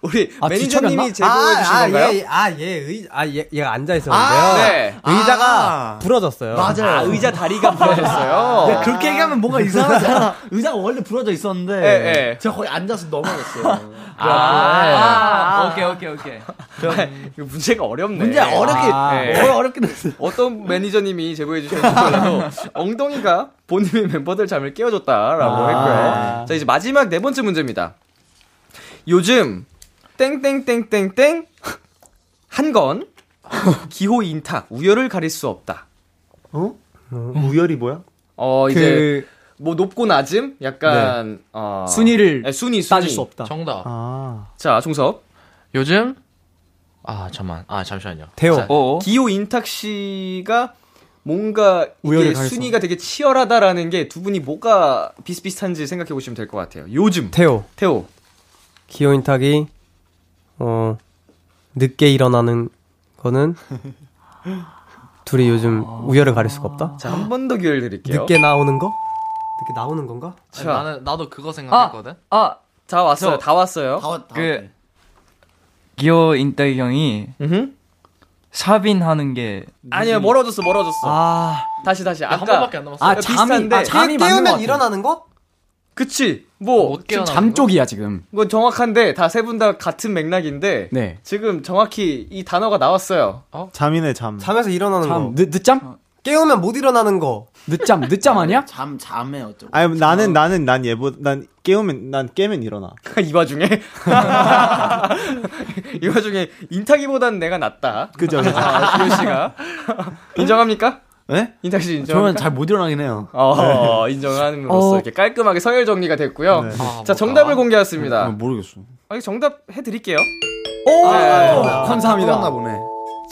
우리 아, 매니저님이? 제보해 주신 건가요? 얘, 아, 얘, 의, 아, 얘, 얘가 앉아 있었는데요. 아, 네. 의자가 부러졌어요. 아, 의자 다리가 [LAUGHS] 부러졌어요. 야, 그렇게 얘기하면 뭔가 이상하잖아. [LAUGHS] 의자가 원래 부러져 있었는데. 예, 예. 제가 거의 앉아서 넘어졌어요. 아, 아, 오케이, 오케이, 오케이. 이거 문제가 어렵네. 문제 어렵게, 네. 어, 어렵게 됐어요. 어떤 매니저님이 제보해 주셨는지 몰라도 [LAUGHS] 엉덩이가 본인의 멤버들 잠을 깨워줬다라고 아. 했고요. 자 이제 마지막 네 번째 문제입니다. 요즘 땡땡땡땡땡 한 건 기호 인탁 우열을 가릴 수 없다. 어? 우열이 뭐야? 어 이제 뭐 높고 낮음 약간 어 순위를 네, 순위 순위 따질 수 없다. 정답. 아. 자 종섭 요즘? 아, 잠만. 아, 잠시만요. 태호. 자, 어, 기호 인탁 씨가 뭔가 이게 순위가 되게 치열하다라는 게 두 분이 뭐가 비슷비슷한지 생각해 보시면 될 것 같아요. 요즘 태호. 태호 기호 인탁이, 어, 늦게 일어나는 거는, 둘이 요즘 우열을 가릴 수가 없다? 자 한 번 더 기회를 드릴게요. 늦게 나오는 거? 늦게 나오는 건가? 아니, 자, 나는, 나도 그거 생각했거든? 아, 다 왔어요. 저- 다 왔어요. 다 왔, 다 그. 기호 인따이 형이 음흠. 샤빈 하는 게 아니요 멀어졌어 멀어졌어. 아, 다시 다시 한 아까 번밖에 안 남았어. 아, 아, 잠이, 비슷한데. 아, 잠이 것 깨우면. 일어나는 거? 그치 뭐못 지금 잠 거? 쪽이야, 지금. 뭐 정확한데 다 세 분 다 같은 맥락인데 네. 지금 정확히 이 단어가 나왔어요. 잠이네 잠. 잠에서 일어나는 잠, 거. 늦, 늦잠? 깨우면 못 일어나는 거. 늦잠, 늦잠 아니야? [LAUGHS] 잠, 잠에 어쩌고. 아니 나는 나는 난 얘보 난 깨우면 난 깨면 일어나. [LAUGHS] 이 와중에 [LAUGHS] 이 와중에 인타기보단 내가 낫다. 그죠, 그죠. 아, 씨가 인정합니까? 네? 인탁 씨 인정. 저는 잘 못 일어나긴 해요. 어, 인정함으로써 어. 이렇게 깔끔하게 서열 정리가 됐고요. 네. 아, 자, 뭐, 정답을 아. 공개했습니다. 아, 모르겠어. 아, 정답 해드릴게요. 오! 네. 감사합니다. 나 보네.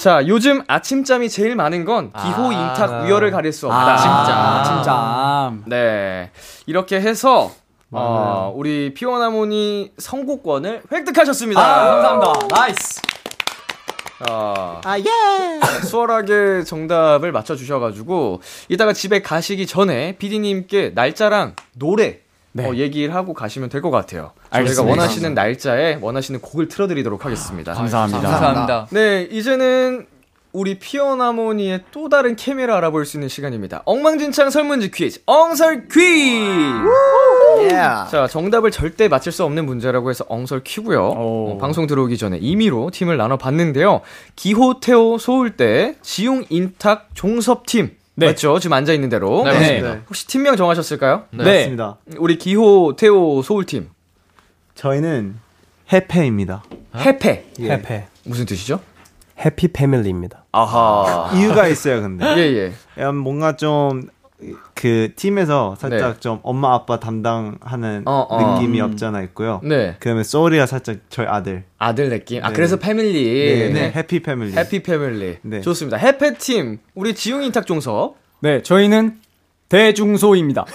자, 요즘 아침잠이 제일 많은 건 기호 아. 인탁 우열을 가릴 수 없다. 아, 진짜. 진짜. 네. 이렇게 해서, 어, 우리 피원하모니 선곡권을 획득하셨습니다. 아, 감사합니다. nice. 아, [COUGHS] 수월하게 정답을 맞춰주셔가지고, 이따가 집에 가시기 전에 피디님께 날짜랑 노래 네. 어, 얘기를 하고 가시면 될 것 같아요. 저희가 알겠습니다. 원하시는 날짜에 원하시는 곡을 틀어드리도록 하겠습니다. 감사합니다. 감사합니다. 네, 이제는 우리 피어나모니의 또 다른 케미를 알아볼 수 있는 시간입니다. 엉망진창 설문지 퀴즈, 엉설 퀴즈! 자, 정답을 절대 맞힐 수 없는 문제라고 해서 엉설 퀴고요. 어, 방송 들어오기 전에 임의로 팀을 나눠봤는데요. 기호, 태호, 소울대, 지용, 인탁, 종섭팀. 네. 맞죠? 지금 앉아 있는 대로. 네, 맞습니다. 혹시 팀명 정하셨을까요? 네. 맞습니다. 우리 기호, 태호, 소울팀. 저희는 해패입니다. 해패. 해패. 무슨 뜻이죠? 해피 패밀리입니다. 아하. [LAUGHS] 이유가 있어요, 근데. 예, 예. 약간 뭔가 좀, 그, 팀에서 살짝 네. 좀 엄마 아빠 담당하는 어, 어. 느낌이 없잖아 있고요. 네. 그러면 소리가 살짝 저희 아들. 아들 느낌. 아, 네. 그래서 패밀리. 네, 네. 해피 패밀리. 해피 패밀리. 네. 좋습니다. 해패팀. 우리 지웅 인탁 종섭. 네, 저희는 대중소입니다.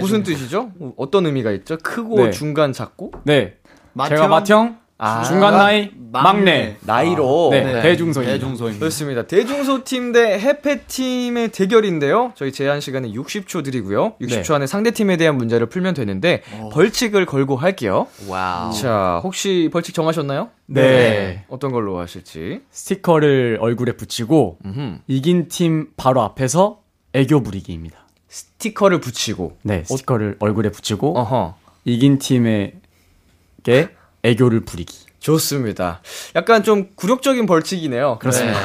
무슨 뜻이죠? 어떤 의미가 있죠? 크고 네. 중간 작고? 네. 맏형? 제가 맏형, 아, 중간 나이, 막내. 나이로. 네, 대중소입니다. 대중소입니다. 그렇습니다. 대중소 팀 대 해패 팀의 대결인데요. 저희 제한 시간은 60초 드리고요. 60초 네. 안에 상대 팀에 대한 문제를 풀면 되는데 벌칙을 걸고 할게요. wow. 자, 혹시 벌칙 정하셨나요? 네. 어떤 걸로 하실지. 스티커를 얼굴에 붙이고 음흠. 이긴 팀 바로 앞에서 애교 부리기입니다. 스티커를 붙이고. 네, 스티커를 얼굴에 붙이고 어허. 이긴 팀에게 애교를 부리기. 좋습니다. 약간 좀 굴욕적인 벌칙이네요. 그렇습니다.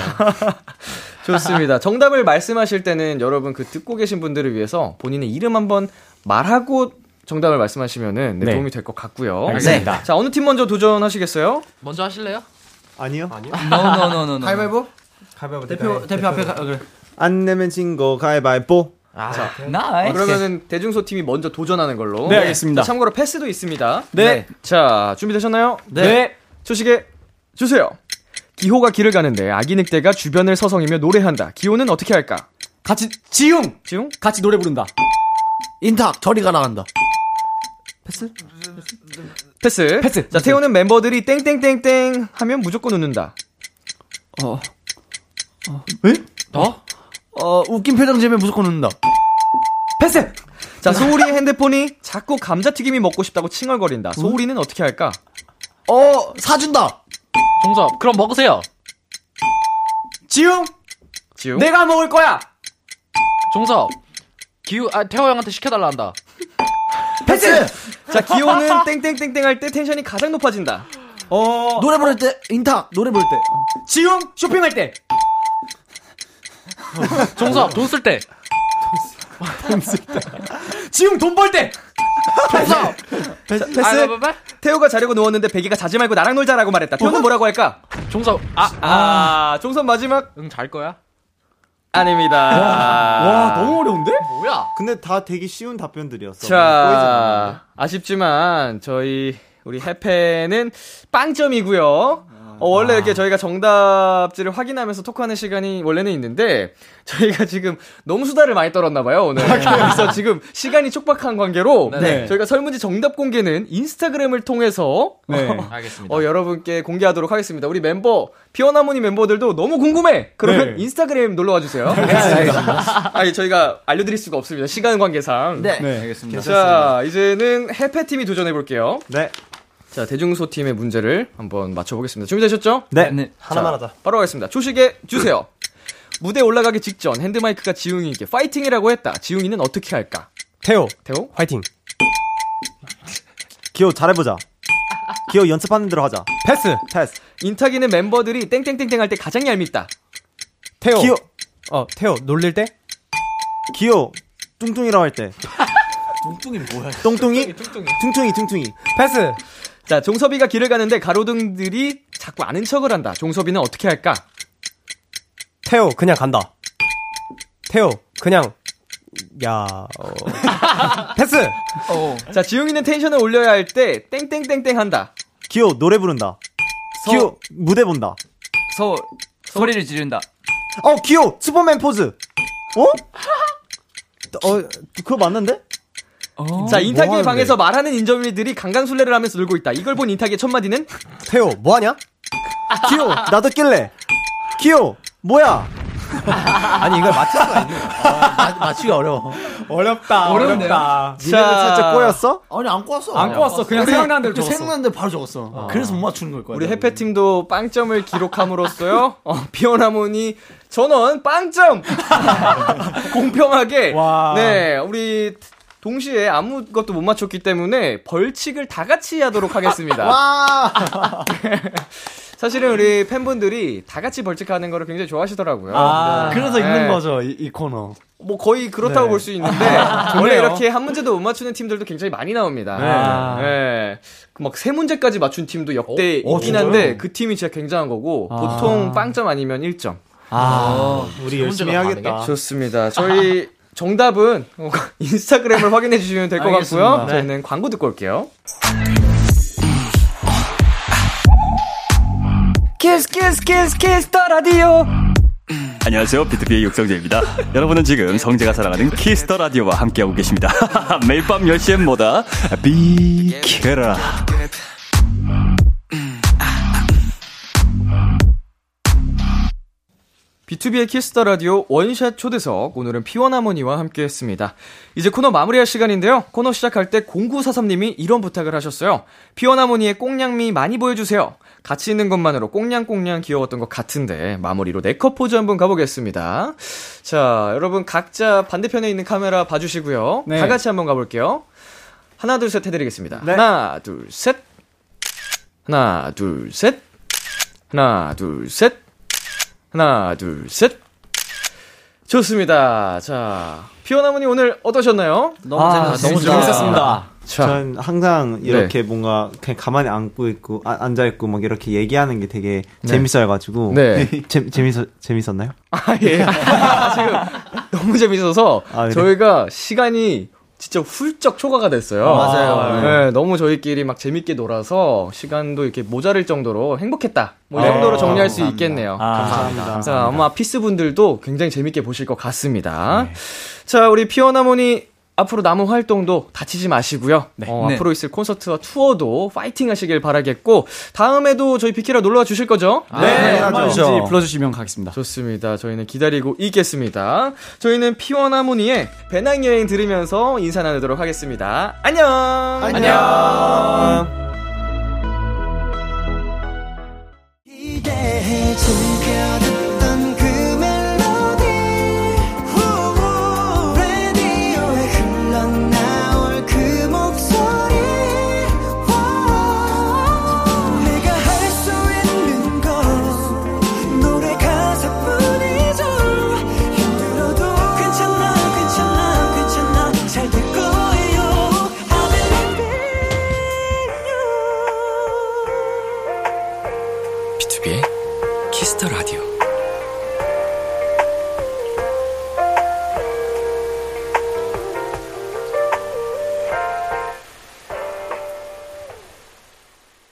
[LAUGHS] 좋습니다. 정답을 말씀하실 때는 여러분 그 듣고 계신 분들을 위해서 본인의 이름 한번 말하고 정답을 말씀하시면은 네, 네. 도움이 될 것 같고요. 알겠습니다. 자, 어느 팀 먼저 도전하시겠어요? 먼저 하실래요? 아니요? 노노노노노. [LAUGHS] 가위바위보? 가위바위보 대표 대표 앞에 가. 어, 그래. 안 내면 진 거 가위바위보. nice. 그러면은 대중소 팀이 먼저 도전하는 걸로. 네, 알겠습니다. 자, 참고로 패스도 있습니다. 네. 자, 준비되셨나요? 네. 초시계 주세요. 기호가 길을 가는데 아기 늑대가 주변을 서성이며 노래한다. 기호는 어떻게 할까? 같이 지웅 지웅? 같이 노래 부른다. 인탁 저리가 나간다. 패스? 패스. 자, 태호는 멤버들이 땡땡땡땡 하면 무조건 웃는다. 어. 어? 어, 웃긴 표정 지으면 무조건 웃는다. 패스! 자, 소울이의 핸드폰이 자꾸 감자튀김이 먹고 싶다고 칭얼거린다. 소울이는 어떻게 할까? 어, 사준다. 종섭, 그럼 먹으세요. 지용 지용? 내가 먹을 거야. 종섭, 기우, 아, 태호 형한테 시켜달라 한다. 패스! [LAUGHS] 자, 기호는 땡땡땡땡 할 때 텐션이 가장 높아진다. 어 노래 부를 때, 인탁, 노래 부를 때. 지용 쇼핑할 때. [LAUGHS] 종섭, 돈쓸 때. 돈 [LAUGHS] 벌 때. 종섭! 패스? 아, 뭐, 뭐, 뭐? 태호가 자려고 누웠는데 베개가 자지 말고 나랑 놀자라고 말했다. 태호는 뭐라고 할까? 종섭, 아, 아, 종선 마지막 응, 잘 거야? 아닙니다. 와 너무 어려운데? 뭐야? 근데 다 되게 쉬운 답변들이었어. 자, 아쉽지만 저희 우리 해패는 빵점이고요. 어, 원래 이렇게 저희가 정답지를 확인하면서 토크하는 시간이 원래는 있는데 저희가 지금 너무 수다를 많이 떨었나 봐요 오늘. 그래서 지금 시간이 촉박한 관계로 네. 저희가 설문지 정답 공개는 인스타그램을 통해서 네. [LAUGHS] 알겠습니다. 어, 여러분께 공개하도록 하겠습니다. 우리 멤버 피어나모니 멤버들도 너무 궁금해. 그러면 네. 인스타그램 놀러 와 주세요. 아니 저희가 알려드릴 수가 없습니다. 시간 관계상. 네. 네. 알겠습니다. 자, 이제는 해패 팀이 도전해 볼게요. 네. 자, 대중소 팀의 문제를 한번 맞춰보겠습니다. 준비되셨죠? 네. 네. 하나만 하자. 바로 가겠습니다. 초식에 주세요. 무대 올라가기 직전 핸드마이크가 지웅이에게 파이팅이라고 했다. 지웅이는 어떻게 할까? 태호, 태호? 화이팅. 기호 잘해보자. 기호 연습하는 대로 하자. 패스. 패스. 인탁이는 멤버들이 땡땡땡땡 할 때 가장 얄밉다. 태호. 기호. 어, 태호 놀릴 때? 기호 뚱뚱이라고 할 때. [LAUGHS] 뚱뚱이 뭐야? 똥뚱이? 퉁퉁이 퉁퉁이. 패스. 자, 종섭이가 길을 가는데 가로등들이 자꾸 아는 척을 한다. 종섭이는 어떻게 할까? 태호 그냥 간다. 태호 그냥 야. 어. [LAUGHS] 패스. 어. 자, 지웅이는 텐션을 올려야 할 때 땡땡땡땡 한다. 기호 노래 부른다. 기호 무대 본다. 서, 소리를 지른다. 어 기호 슈퍼맨 포즈. 어? [LAUGHS] 어 그거 맞는데? 자, 인탁이의 하는데? 방에서 말하는 인절미들이 강강술래를 하면서 놀고 있다. 이걸 본 인탁이의 첫 마디는 태호 뭐 하냐? 기호 나도 낄래. 기호 뭐야? [LAUGHS] 아니 이걸 맞출 수가 있는 맞추기 어려워. 어렵다. 어려운데요? 어렵다. 니네는 살짝 꼬였어? 아니 안 꼬았어. 안 꼬았어. 그냥 생각나는 대로 그 적었어. 생각나는 대로 바로 적었어. 그래서 못 맞추는 걸 거야. 우리 해패팀도 빵점을 기록함으로써요. 어, 피오나몬이 전원 빵점! [LAUGHS] [LAUGHS] 공평하게. 와. 네, 우리 동시에 아무것도 못 맞췄기 때문에 벌칙을 다 같이 하도록 하겠습니다. [LAUGHS] 와. [LAUGHS] 사실은 우리 팬분들이 다 같이 벌칙하는 거를 굉장히 좋아하시더라고요. 아, 네. 그래서 네. 있는 거죠 이, 이 코너. 뭐 거의 그렇다고 네. 볼 수 있는데 [LAUGHS] 원래 이렇게 한 문제도 못 맞추는 팀들도 굉장히 많이 나옵니다. 네. 네. 막 세 문제까지 맞춘 팀도 역대 어, 있긴 진짜요? 한데 그 팀이 진짜 굉장한 거고 보통 빵점 아니면 1점. 아, 우리 열심히 하겠다. 좋습니다. 저희 정답은 어, [LAUGHS] 인스타그램을 확인해 주시면 될 것 같고요. 알겠습니다. 저희는 광고 듣고 올게요. 키스 키스 키스 키스 더 라디오 안녕하세요. 비투비의 육성재입니다. 여러분은 지금 성재가 사랑하는 키스 더 라디오와 함께하고 계십니다. [LAUGHS] 매일 밤 10시엔 뭐다? 비키라. 비투비의 키스 더 라디오 원샷 초대석 오늘은 피원하모니와 함께 했습니다. 이제 코너 마무리할 시간인데요. 코너 시작할 때 0943님이 이런 부탁을 하셨어요. 피원하모니의 꽁냥미 많이 보여주세요. 같이 있는 것만으로 꽁냥꽁냥 귀여웠던 것 같은데 마무리로 네컷 포즈 한번 가보겠습니다. 자, 여러분 각자 반대편에 있는 카메라 봐주시고요. 네. 다 같이 한번 가볼게요. 하나 둘 셋 해드리겠습니다. 네. 하나 둘 셋. 하나 둘 셋. 하나 둘 셋. 하나, 둘, 셋. 좋습니다. 자, 피오나무니 오늘 어떠셨나요? 너무 아, 재밌었습니다. 너무 재밌었습니다. 자, 전 항상 이렇게 네. 뭔가 그냥 가만히 앉고 있고 아, 앉아 있고 막 이렇게 얘기하는 게 되게 재밌어요-가지고 네. [LAUGHS] 재, 재밌었 재밌었나요? 아, 예. [LAUGHS] 지금 너무 재밌어서 아, 그래? 저희가 시간이 진짜 훌쩍 초과가 됐어요. 맞아요. 네, 너무 저희끼리 막 재밌게 놀아서 시간도 이렇게 모자랄 정도로 행복했다. 뭐 이 정도로 정리할 수 있겠네요. 감사합니다. 자, 아마 피스 분들도 굉장히 재밌게 보실 것 같습니다. 자, 우리 피어나모니 앞으로 남은 활동도 다치지 마시고요. 어, 네. 앞으로 있을 콘서트와 투어도 파이팅 하시길 바라겠고, 다음에도 저희 비키라 놀러 와 주실 거죠? 네, 하죠. 얼마든지 불러 주시면 가겠습니다. 좋습니다. 저희는 기다리고 있겠습니다. 저희는 피원 하모니의 배낭 여행 들으면서 인사 나누도록 하겠습니다. 안녕! 안녕!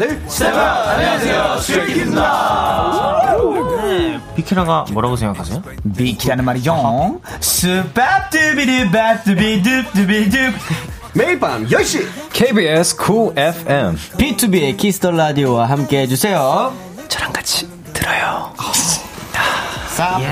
둘 셋. 안녕하세요. 비키라가 뭐라고 생각하세요? 비키라는 말이죠. 스밥두비두밥두비두두비두 매일 밤 10시 KBS 쿨 FM 비투비의 키스 더 라디오와 함께 해주세요. 저랑 같이 들어요. 스밥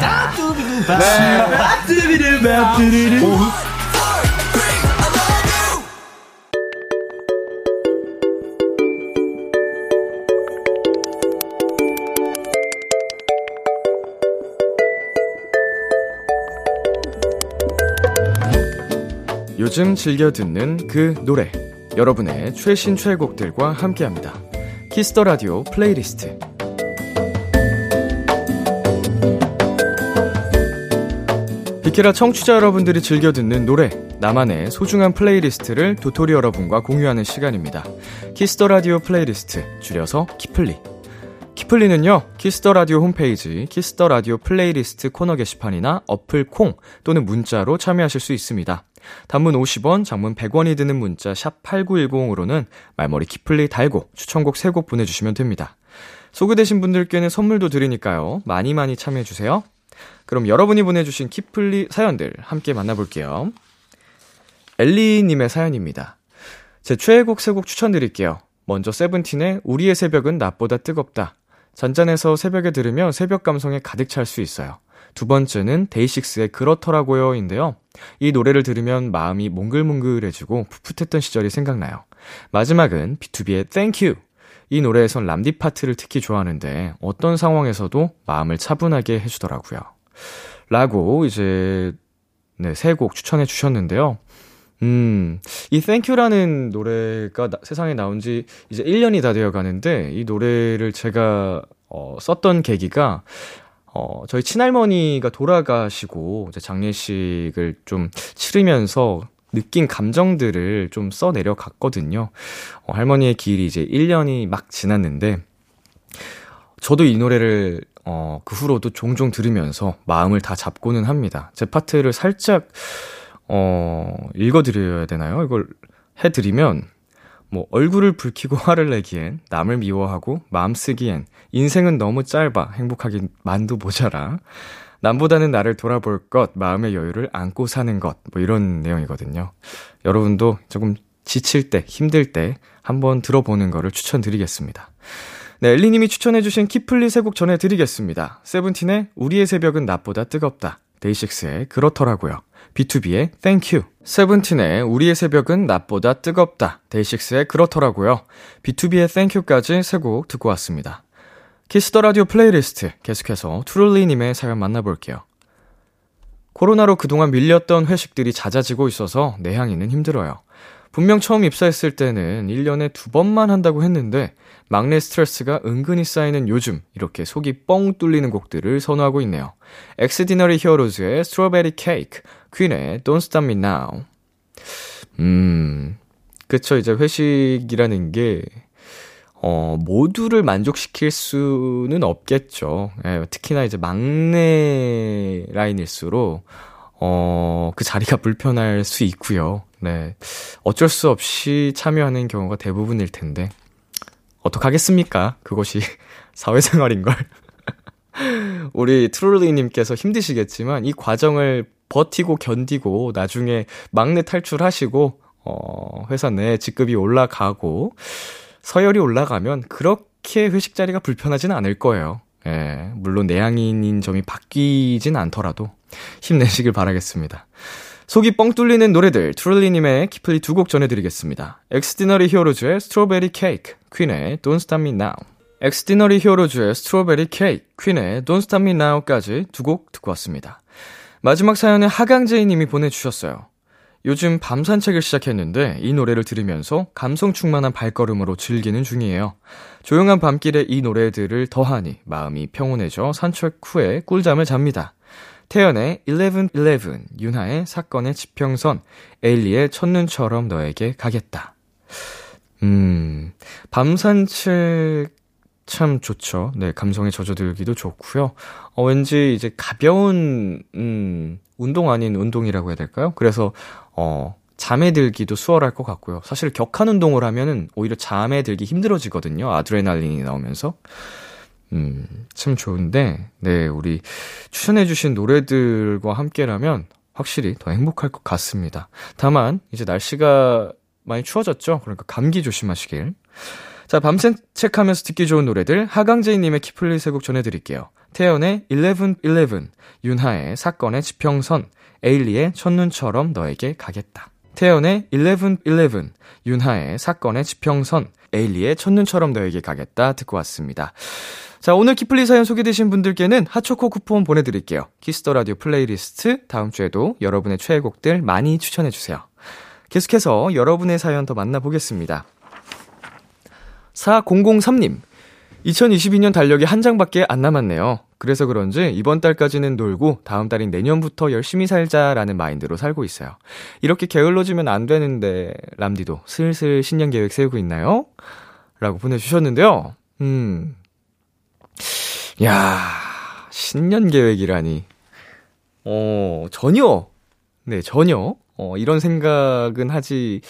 요즘 즐겨 듣는 그 노래. 여러분의 최신 최애곡들과 함께합니다. Kiss the Radio playlist. 비키라 청취자 여러분들이 즐겨 듣는 노래, 나만의 소중한 playlist를 도토리 여러분과 공유하는 시간입니다. Kiss the Radio playlist, 줄여서 키플리. 키플리는요, Kiss the Radio 홈페이지, Kiss the Radio playlist 코너 게시판이나 어플 콩 또는 문자로 참여하실 수 있습니다. 단문 50원, 장문 100원이 드는 문자 샵 8910으로는 말머리 키플리 달고 추천곡 3곡 보내주시면 됩니다. 소개되신 분들께는 선물도 드리니까요. 많이 많이 참여해주세요. 그럼 여러분이 보내주신 키플리 사연들 함께 만나볼게요. 엘리님의 사연입니다. 제 최애곡 세곡 추천드릴게요. 먼저 세븐틴의 우리의 새벽은 낮보다 뜨겁다. 잔잔해서 새벽에 들으면 새벽 감성에 가득 찰 수 있어요. 두 번째는 데이식스의 그렇더라고요인데요. 이 노래를 들으면 마음이 몽글몽글해지고 풋풋했던 시절이 생각나요. 마지막은 B2B의 Thank You. 이 노래에선 람디 파트를 특히 좋아하는데 어떤 상황에서도 마음을 차분하게 해주더라고요. 라고 이제 네, 세 곡 추천해 주셨는데요. 음, 이 Thank You라는 노래가 나, 세상에 나온 지 이제 1년이 다 되어 가는데 이 노래를 제가 어, 썼던 계기가 어, 저희 친할머니가 돌아가시고 이제 장례식을 좀 치르면서 느낀 감정들을 좀 써 내려 갔거든요. 어, 할머니의 길이 이제 1년이 막 지났는데 저도 이 노래를 어, 그 후로도 종종 들으면서 마음을 다 잡고는 합니다. 제 파트를 살짝 어, 읽어드려야 되나요? 이걸 해드리면, 뭐, 얼굴을 붉히고 [LAUGHS] 화를 내기엔, 남을 미워하고, 마음 쓰기엔, 인생은 너무 짧아, 행복하긴 만두 모자라. 남보다는 나를 돌아볼 것, 마음의 여유를 안고 사는 것, 뭐 이런 내용이거든요. 여러분도 조금 지칠 때, 힘들 때, 한번 들어보는 거를 추천드리겠습니다. 네, 엘리님이 추천해주신 키플리 세곡 전해드리겠습니다. 세븐틴의 우리의 새벽은 낮보다 뜨겁다. 데이식스의 그렇더라고요. B2B의 Thank You. 세븐틴의 우리의 새벽은 낮보다 뜨겁다. 데이식스의 그렇더라고요. B2B의 Thank You까지 세 곡 듣고 왔습니다. Kiss the Radio playlist 계속해서 트롤리님의 사연 만나볼게요. 코로나로 그동안 밀렸던 회식들이 잦아지고 있어서 내향이는 힘들어요. 분명 처음 입사했을 때는 1년에 두 번만 한다고 했는데 막내 스트레스가 은근히 쌓이는 요즘 이렇게 속이 뻥 뚫리는 곡들을 선호하고 있네요. 엑스디너리 히어로즈의 Strawberry Cake, 퀸의 Don't Stop Me Now. 음, 그쵸. 이제 회식이라는 게, 어, 모두를 만족시킬 수는 없겠죠. 예, 특히나 이제 막내 라인일수록, 어, 그 자리가 불편할 수 있고요. 네. 어쩔 수 없이 참여하는 경우가 대부분일 텐데, 어떡하겠습니까? 그것이 [LAUGHS] 사회생활인걸. [LAUGHS] 우리 트롤리님께서 힘드시겠지만, 이 과정을 버티고 견디고, 나중에 막내 탈출하시고, 어, 회사 내 직급이 올라가고, 서열이 올라가면, 그렇게 회식 자리가 불편하진 않을 거예요. 예, 물론 내향인인 점이 바뀌진 않더라도, 힘내시길 바라겠습니다. 속이 뻥 뚫리는 노래들 트롤리님의 키플리 두 곡 전해드리겠습니다. 엑스디너리 히어로즈의 Strawberry Cake, 퀸의 Don't Stop Me Now. 엑스디너리 히어로즈의 Strawberry Cake, 퀸의 Don't Stop Me Now까지 두 곡 듣고 왔습니다. 마지막 사연은 하강재희 님이 보내주셨어요. 요즘 밤 산책을 시작했는데 이 노래를 들으면서 감성 충만한 발걸음으로 즐기는 중이에요. 조용한 밤길에 이 노래들을 더하니 마음이 평온해져 산책 후에 꿀잠을 잡니다. 태연의 1111, 윤하의 사건의 지평선, 에일리의 첫눈처럼 너에게 가겠다. 음, 밤 산책 참 좋죠. 네, 감성에 젖어들기도 좋고요. 어, 왠지 이제 가벼운, 음, 운동 아닌 운동이라고 해야 될까요? 그래서, 어, 잠에 들기도 수월할 것 같고요. 사실 격한 운동을 하면은 오히려 잠에 들기 힘들어지거든요. 아드레날린이 나오면서. 음, 참 좋은데, 네, 우리 추천해주신 노래들과 함께라면 확실히 더 행복할 것 같습니다. 다만, 이제 날씨가 많이 추워졌죠? 그러니까 감기 조심하시길. 자, 밤산책하면서 듣기 좋은 노래들, 하강재희님의 키플리 세곡 전해드릴게요. 태연의 1111, 윤하의 사건의 지평선, 에일리의 첫눈처럼 너에게 가겠다. 태연의 1111, 윤하의 사건의 지평선, 에일리의 첫눈처럼 너에게 가겠다 듣고 왔습니다. 자, 오늘 키플리 사연 소개되신 분들께는 핫초코 쿠폰 보내드릴게요. Kiss the Radio playlist 다음 주에도 여러분의 최애곡들 많이 추천해주세요. 계속해서 여러분의 사연 더 만나보겠습니다. 4003님, 2022년 달력이 한 장밖에 안 남았네요. 그래서 그런지 이번 달까지는 놀고 다음 달인 내년부터 열심히 살자라는 마인드로 살고 있어요. 이렇게 게을러지면 안 되는데 람디도 슬슬 신년 계획 세우고 있나요? 라고 보내주셨는데요. 음, 야 신년 계획이라니. 어, 전혀, 네, 전혀, 어, 이런 생각은 하지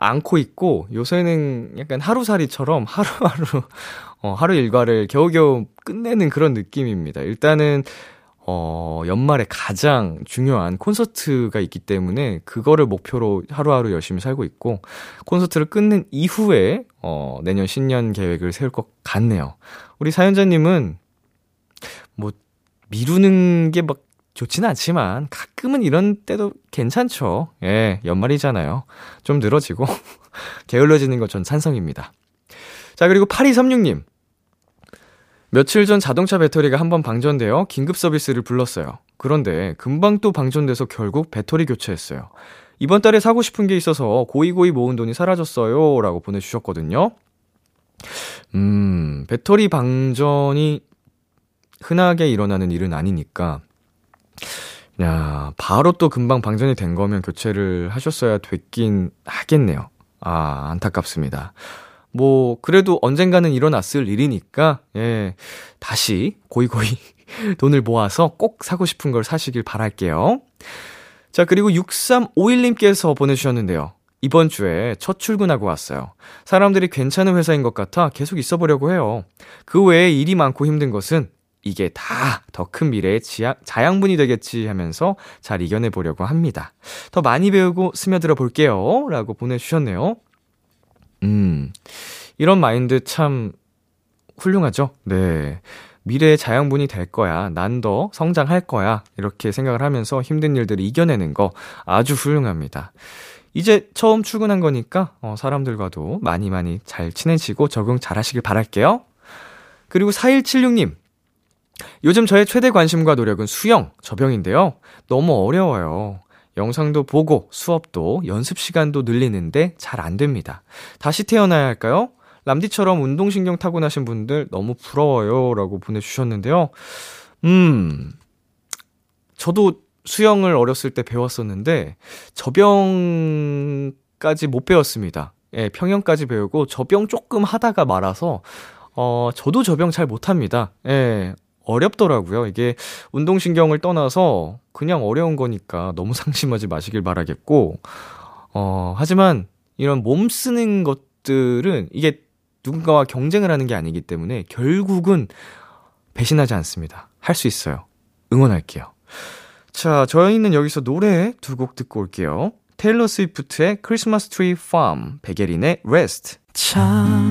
않고 있고, 요새는 약간 하루살이처럼 하루하루, [LAUGHS] 어, 하루 일과를 겨우겨우 끝내는 그런 느낌입니다. 일단은, 어, 연말에 가장 중요한 콘서트가 있기 때문에 그거를 목표로 하루하루 열심히 살고 있고 콘서트를 끝낸 이후에 어, 내년 신년 계획을 세울 것 같네요. 우리 사연자님은 뭐 미루는 게 막 좋지는 않지만 가끔은 이런 때도 괜찮죠. 예, 연말이잖아요. 좀 늘어지고 [LAUGHS] 게을러지는 것 전 찬성입니다. 자, 그리고 8236님. 며칠 전 자동차 배터리가 한 번 방전되어 긴급 서비스를 불렀어요. 그런데 금방 또 방전돼서 결국 배터리 교체했어요. 이번 달에 사고 싶은 게 있어서 고이고이 모은 돈이 사라졌어요. 라고 보내주셨거든요. 음, 배터리 방전이 흔하게 일어나는 일은 아니니까. 야, 바로 또 금방 방전이 된 거면 교체를 하셨어야 됐긴 하겠네요. 아, 안타깝습니다. 뭐, 그래도 언젠가는 일어났을 일이니까, 예, 다시 고이고이 [LAUGHS] 돈을 모아서 꼭 사고 싶은 걸 사시길 바랄게요. 자, 그리고 6351님께서 보내주셨는데요. 이번 주에 첫 출근하고 왔어요. 사람들이 괜찮은 회사인 것 같아 계속 있어 보려고 해요. 그 외에 일이 많고 힘든 것은 이게 다 더 큰 미래의 지하, 자양분이 되겠지 하면서 잘 이겨내 보려고 합니다. 더 많이 배우고 스며들어 볼게요. 라고 보내주셨네요. 음, 이런 마인드 참 훌륭하죠? 네. 미래의 자양분이 될 거야. 난 더 성장할 거야. 이렇게 생각을 하면서 힘든 일들을 이겨내는 거 아주 훌륭합니다. 이제 처음 출근한 거니까, 어, 사람들과도 많이 많이 잘 친해지고 적응 잘 하시길 바랄게요. 그리고 4176님. 요즘 저의 최대 관심과 노력은 수영, 저병인데요. 너무 어려워요. 영상도 보고 수업도 연습 시간도 늘리는데 잘 안 됩니다. 다시 태어나야 할까요? 람디처럼 운동신경 타고나신 분들 너무 부러워요. 라고 보내주셨는데요. 음, 저도 수영을 어렸을 때 배웠었는데, 저병까지 못 배웠습니다. 예, 평영까지 배우고 저병 조금 하다가 말아서, 어, 저도 저병 잘 못합니다. 예, 어렵더라고요. 이게 운동신경을 떠나서 그냥 어려운 거니까 너무 [LAUGHS] 상심하지 마시길 바라겠고, 어, 하지만 이런 몸 쓰는 것들은 이게 누군가와 경쟁을 하는 게 아니기 때문에 결국은 배신하지 않습니다. 할 수 있어요. 응원할게요. 자, 저희는 여기서 노래 두 곡 듣고 올게요. 테일러 스위프트의 Christmas Tree Farm, 백예린의 Rest. 참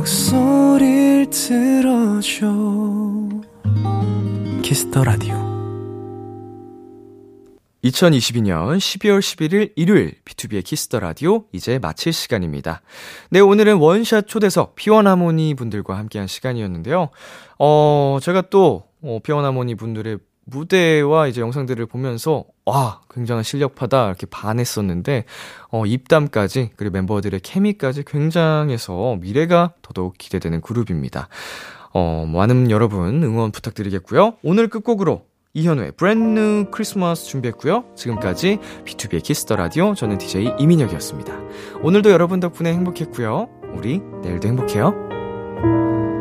목소리를 들어줘 Kiss the Radio 2022년 12월 11일 일요일 비투비의 Kiss the Radio 이제 마칠 시간입니다. 네, 오늘은 원샷 초대석 피원하모니 분들과 함께한 시간이었는데요. 어, 제가 또 어, 피원하모니 분들의 무대와 이제 영상들을 보면서 와, 굉장한 실력파다 이렇게 반했었는데 어, 입담까지 그리고 멤버들의 케미까지 굉장해서 미래가 더더욱 기대되는 그룹입니다. 어, 많은 여러분 응원 부탁드리겠고요. 오늘 끝곡으로 이현우의 브랜드 크리스마스 준비했고요. 지금까지 비투비의 Kiss the Radio 저는 DJ 이민혁이었습니다. 오늘도 여러분 덕분에 행복했고요. 우리 내일도 행복해요.